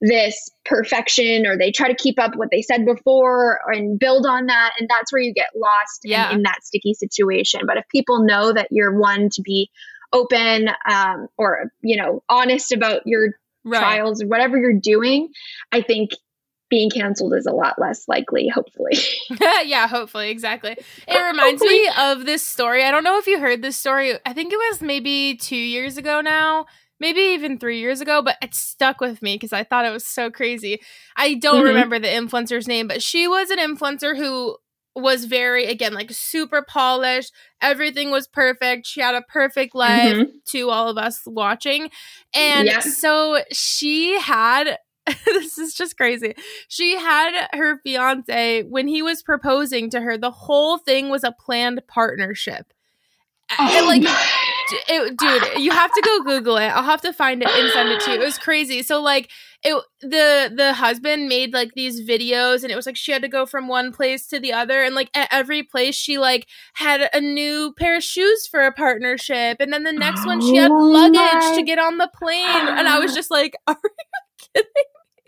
this perfection or they try to keep up what they said before and build on that and that's where you get lost yeah. in, in that sticky situation but if people know that you're one to be open um, or you know honest about your right. trials or whatever you're doing i think being canceled is a lot less likely hopefully yeah hopefully exactly it reminds me of this story i don't know if you heard this story i think it was maybe two years ago now maybe even three years ago, but it stuck with me because I thought it was so crazy. I don't mm-hmm. remember the influencer's name, but she was an influencer who was very again like super polished. Everything was perfect. She had a perfect life mm-hmm. to all of us watching. And yeah. so she had this is just crazy. She had her fiance when he was proposing to her the whole thing was a planned partnership oh and like it, dude you have to go google it i'll have to find it and send it to you it was crazy so like it the the husband made like these videos and it was like she had to go from one place to the other and like at every place she like had a new pair of shoes for a partnership and then the next oh one she had oh luggage my. to get on the plane and i was just like are you kidding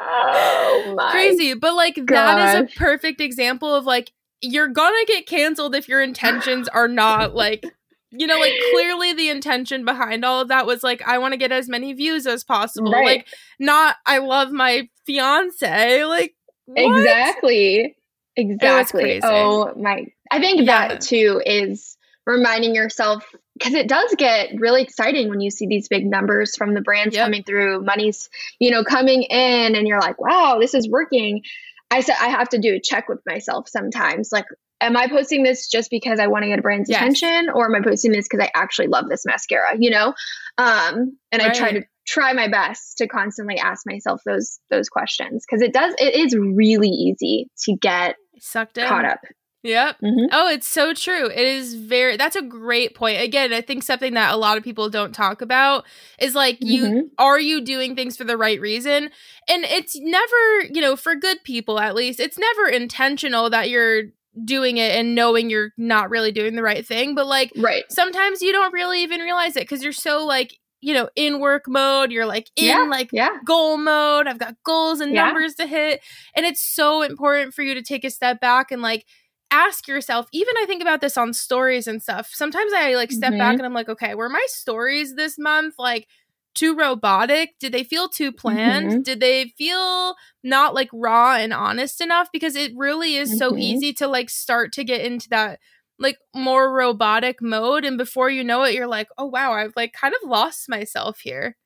oh my crazy but like gosh. that is a perfect example of like you're gonna get canceled if your intentions are not like you know, like clearly the intention behind all of that was like, I want to get as many views as possible. Right. Like, not I love my fiance. Like, what? exactly, exactly. Oh my! I think yeah. that too is reminding yourself because it does get really exciting when you see these big numbers from the brands yep. coming through, money's you know coming in, and you're like, wow, this is working. I said I have to do a check with myself sometimes. Like, am I posting this just because I want to get a brand's yes. attention, or am I posting this because I actually love this mascara? You know, um, and right. I try to try my best to constantly ask myself those those questions because it does it is really easy to get sucked in. caught up Yep. Mm-hmm. Oh, it's so true. It is very that's a great point. Again, I think something that a lot of people don't talk about is like you mm-hmm. are you doing things for the right reason? And it's never, you know, for good people at least, it's never intentional that you're doing it and knowing you're not really doing the right thing. But like right. sometimes you don't really even realize it because you're so like, you know, in work mode. You're like in Yeah, like yeah. goal mode. I've got goals and Yeah. numbers to hit. And it's so important for you to take a step back and like ask yourself, even I think about this on stories and stuff. Sometimes I like step back Mhm. and I'm like, okay, were my stories this month like too robotic? Did they feel too planned? Mhm. Did they feel not like raw and honest enough? Because it really is so Mhm. easy to like start to get into that like more robotic mode and before you know it you're like oh wow i've like kind of lost myself here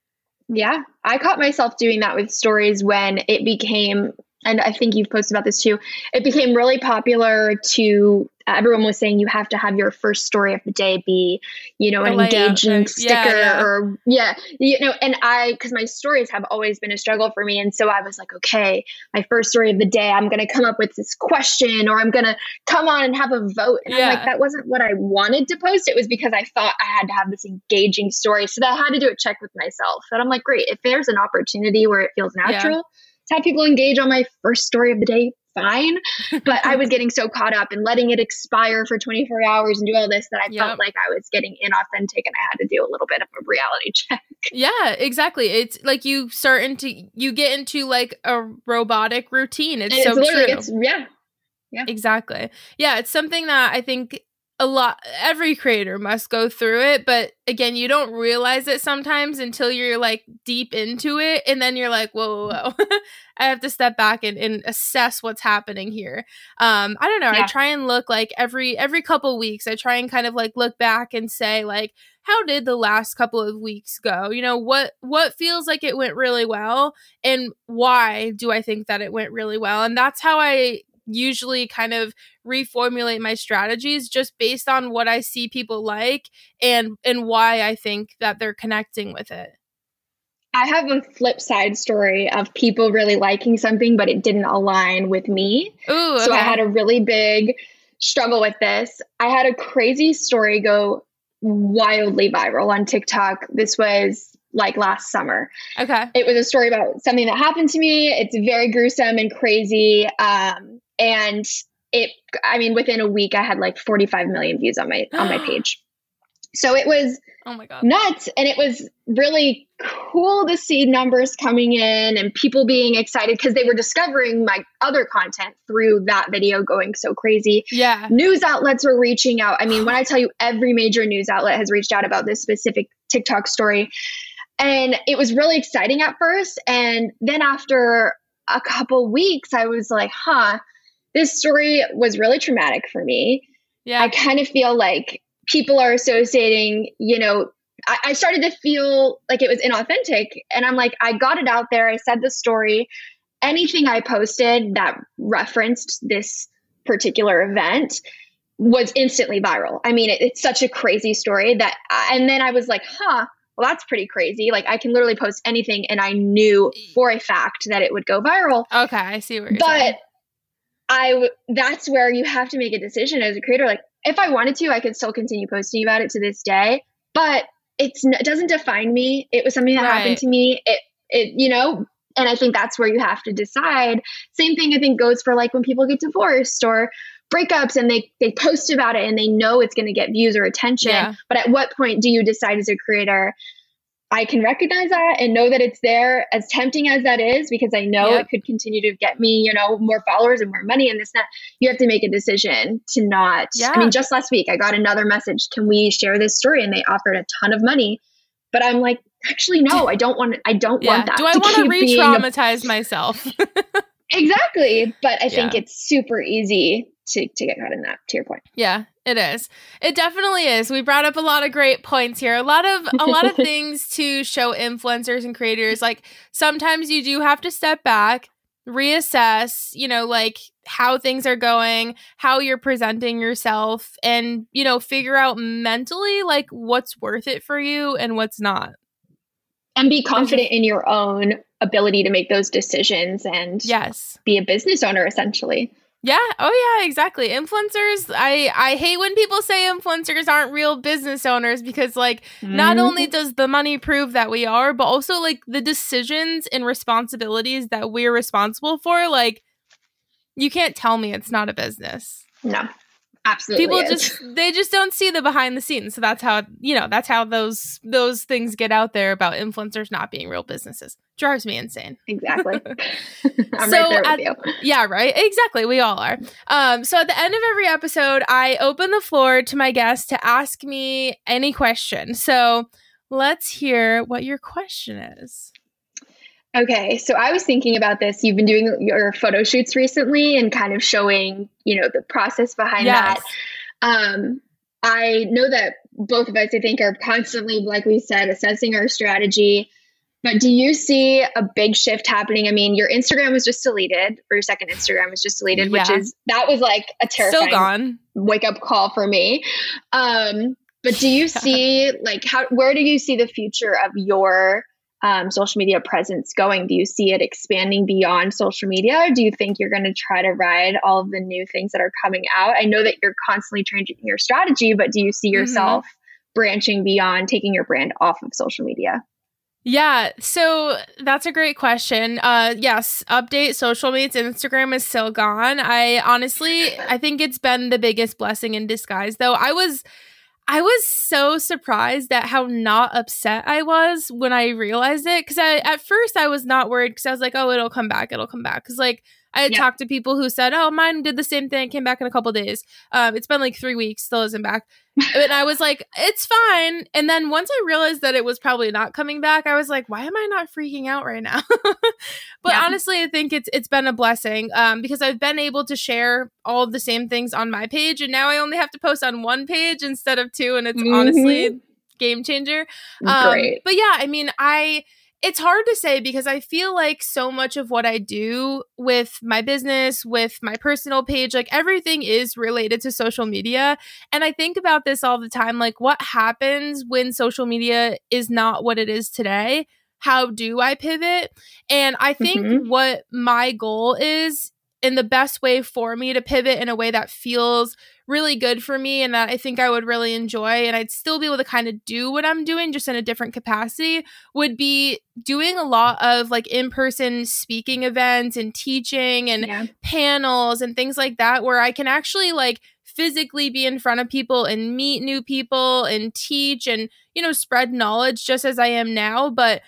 Yeah, I caught myself doing that with stories when it became, and I think you've posted about this too. It became really popular to everyone was saying you have to have your first story of the day be, you know, The an layout, engaging sticker Yeah, yeah. or yeah, you know, and I because my stories have always been a struggle for me, and so I was like, okay, my first story of the day, I'm gonna come up with this question or I'm gonna come on and have a vote, and I'm Yeah. like, that wasn't what I wanted to post. It was because I thought I had to have this engaging story, so that I had to do a check with myself. And I'm like, great, if there's an opportunity where it feels natural to have people engage on my first story of the day, fine. But I was getting so caught up in letting it expire for 24 hours and do all this that I Yep. felt like I was getting inauthentic and I had to do a little bit of a reality check. yeah exactly it's like you start into you get into like a robotic routine it's And so true it's, yeah. exactly yeah it's something that i think a lot every creator must go through it but again you don't realize it sometimes until you're like deep into it and then you're like whoa whoa, whoa. i have to step back and, and assess what's happening here. Um i don't know i try and look like every every couple weeks i try and kind of like look back and say like how did the last couple of weeks go? You know what what feels like it went really well and why do i think that it went really well? And that's how i usually kind of reformulate my strategies just based on what I see people like and and why I think that they're connecting with it. I have a flip side story of people really liking something, but it didn't align with me. Ooh, So I had a really big struggle with this. I had a crazy story go wildly viral on TikTok. This was like last summer. okay. It was a story about something that happened to me. It's very gruesome and crazy. Um, and it, I mean, within a week, I had like 45 million views on my on my page. So it was Oh my god. nuts and it was really cool to see numbers coming in and people being excited because they were discovering my other content through that video going so crazy Yeah. news outlets were reaching out i mean when i tell you every major news outlet has reached out about this specific tiktok story and it was really exciting at first and then after a couple weeks i was like huh this story was really traumatic for me Yeah. I kind of feel like people are associating, you know, I, I started to feel like it was inauthentic. And I'm like, I got it out there. I said the story. Anything I posted that referenced this particular event was instantly viral. I mean, it, it's such a crazy story that, and then I was like, huh, well, that's pretty crazy. Like, I can literally post anything, and I knew for a fact that it would go viral okay, I see what you're saying. I w- that's where you have to make a decision as a creator. Like, if I wanted to, I could still continue posting about it to this day, but it's n- it doesn't define me. It was something that Right. happened to me. It it you know, and I think that's where you have to decide. Same thing I think goes for like when people get divorced or breakups and they they post about it and they know it's going to get views or attention. Yeah. But at what point do you decide as a creator? I can recognize that and know that it's there, as tempting as that is, because I know Yep. it could continue to get me, you know, more followers and more money and this and that. You have to make a decision to not. Yeah. I mean, just last week I got another message. Can we share this story? And they offered a ton of money, but I'm like, actually, no, I don't want. I don't yeah. want that. Do I want to a- re-traumatize myself? exactly, but I think Yeah. it's super easy to to get caught in that. To your point. Yeah, it is. It definitely is. We brought up a lot of great points here. A lot of a lot of things to show influencers and creators. Like sometimes you do have to step back, reassess, you know, like how things are going, how you're presenting yourself and, you know, figure out mentally like what's worth it for you and what's not. And be confident in your own ability to make those decisions and Yes. be a business owner essentially. Yeah. Oh yeah, exactly. Influencers, I I hate when people say influencers aren't real business owners because like not Mhm. only does the money prove that we are, but also like the decisions and responsibilities that we're responsible for, like you can't tell me it's not a business. No. Absolutely. People is. just they just don't see the behind the scenes. So that's how, you know, that's how those those things get out there about influencers not being real businesses. Drives me insane. Exactly. I'm So right there with at- you. Yeah, right. Exactly. We all are. Um, so at the end of every episode, I open the floor to my guests to ask me any question. So let's hear what your question is. Okay, so I was thinking about this. You've been doing your photo shoots recently and kind of showing, you know, the process behind Yes. that. Um, I know that both of us, I think, are constantly, like we said, assessing our strategy. But do you see a big shift happening? I mean, your Instagram was just deleted, or your second Instagram was just deleted, which is that was like a Still terrifying gone. wake up call for me. Um, but do you see like how where do you see the future of your um, social media presence going? Do you see it expanding beyond social media? Or do you think you're going to try to ride all of the new things that are coming out? I know that you're constantly changing your strategy, but do you see yourself branching beyond taking your brand off of social media? Yeah, so that's a great question. Uh yes, update social meets Instagram is still gone. I honestly I think it's been the biggest blessing in disguise though. I was I was so surprised at how not upset I was when I realized it cuz I at first I was not worried cuz I was like, "Oh, it'll come back. It'll come back." Cuz like I had Yeah. talked to people who said, "Oh, mine did the same thing, came back in a couple days." Um it's been like 3 weeks, still isn't back and I was like, it's fine. And then once I realized that it was probably not coming back, I was like, why am I not freaking out right now? but Yeah. honestly, I think it's it's been a blessing um, because I've been able to share all of the same things on my page, and now I only have to post on one page instead of two, and it's honestly game changer. Um, Great. But yeah, I mean, I it's hard to say because I feel like so much of what I do with my business, with my personal page, like everything is related to social media. And I think about this all the time like, what happens when social media is not what it is today? How do I pivot? And I think Mhm. what my goal is in the best way for me to pivot in a way that feels really good for me and that I think I would really enjoy and I'd still be able to kind of do what I'm doing just in a different capacity would be doing a lot of like in-person speaking events and teaching and yeah. panels and things like that where I can actually like physically be in front of people and meet new people and teach and you know spread knowledge just as I am now but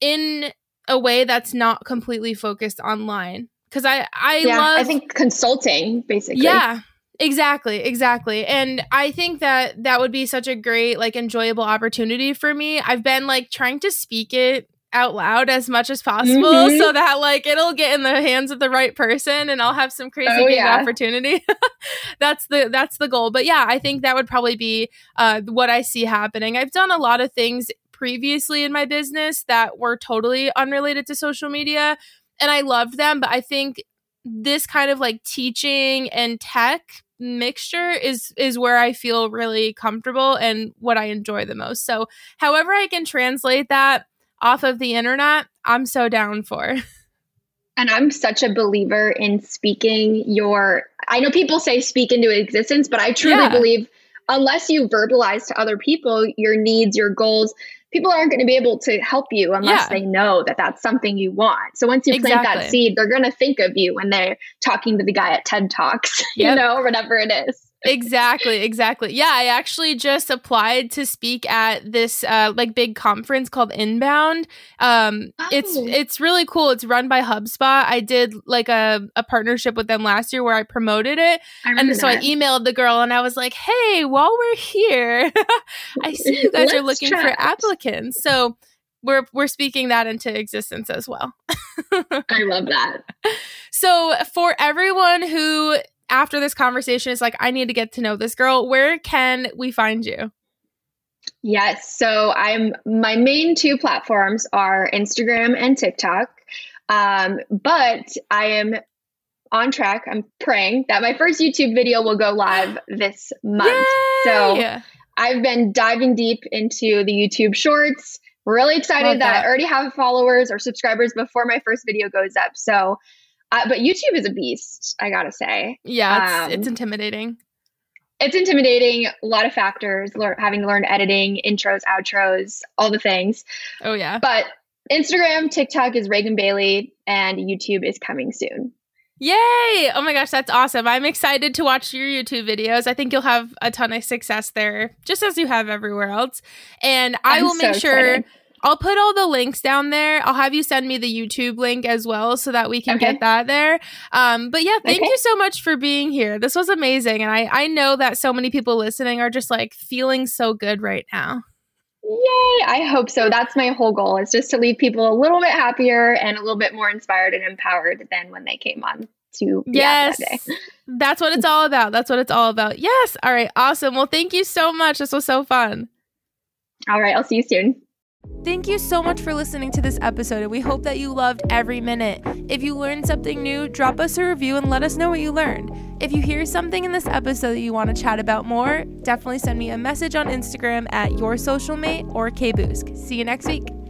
in a way that's not completely focused online cuz I I yeah. love I think consulting basically. yeah. Exactly, exactly. And I think that that would be such a great like enjoyable opportunity for me. I've been like trying to speak it out loud as much as possible Mhm. so that like it'll get in the hands of the right person and I'll have some crazy Oh, big yeah. opportunity. that's the that's the goal. But yeah, I think that would probably be uh what I see happening. I've done a lot of things previously in my business that were totally unrelated to social media and I loved them, but I think this kind of like teaching and tech mixture is is where I feel really comfortable and what I enjoy the most. So, however I can translate that off of the internet, I'm so down for. And I'm such a believer in speaking your. I know people say speak into existence, but I truly Yeah. believe unless you verbalize to other people your needs, your goals, people aren't going to be able to help you unless Yeah. they know that that's something you want. So once you plant that seed, they're going to think of you when they're talking to the guy at TED Talks, you Yep. know, whatever it is. Exactly, exactly. Yeah, I actually just applied to speak at this uh like big conference called Inbound. Um it's Oh. it's really cool. It's run by HubSpot. I did like a a partnership with them last year where I promoted it. I And so I emailed the girl and I was like, "Hey, while we're here, I see you guys are looking for chat." applicants." So we're we're speaking that into existence as well. I love that. So for everyone who after this conversation is like, "I need to get to know this girl," where can we find you? Yes. So I'm my main two platforms are Instagram and TikTok. Um, but I am on track. I'm praying that my first YouTube video will go live this month. So Yay! I've been diving deep into the YouTube shorts. Really excited that. that. I already have followers or subscribers before my first video goes up. So, uh, but YouTube is a beast, I gotta say. yeah, it's, um, it's intimidating. it's intimidating. A lot of factors. Having to learn editing, intros, outros, all the things. Oh yeah, But Instagram, TikTok is Reagan Bailey, and YouTube is coming soon. Yay! Oh my gosh, that's awesome. I'm excited to watch your YouTube videos. I think you'll have a ton of success there, just as you have everywhere else. And I I'm will make so sure excited. I'll put all the links down there. I'll have you send me the YouTube link as well so that we can Okay. get that there. Um, but yeah, thank Okay. you so much for being here. This was amazing. And I, I know that so many people listening are just like feeling so good right now. Yay! I hope so. That's my whole goal is just to leave people a little bit happier and a little bit more inspired and empowered than when they came on to Yes. that. That's what it's all about. That's what it's all about. Yes. All right. Awesome. Well, thank you so much. This was so fun. All right, I'll see you soon. Thank you so much for listening to this episode, and we hope that you loved every minute. If you learned something new, drop us a review and let us know what you learned. If you hear something in this episode that you want to chat about more, definitely send me a message on Instagram at your social mate or kbousq. See you next week.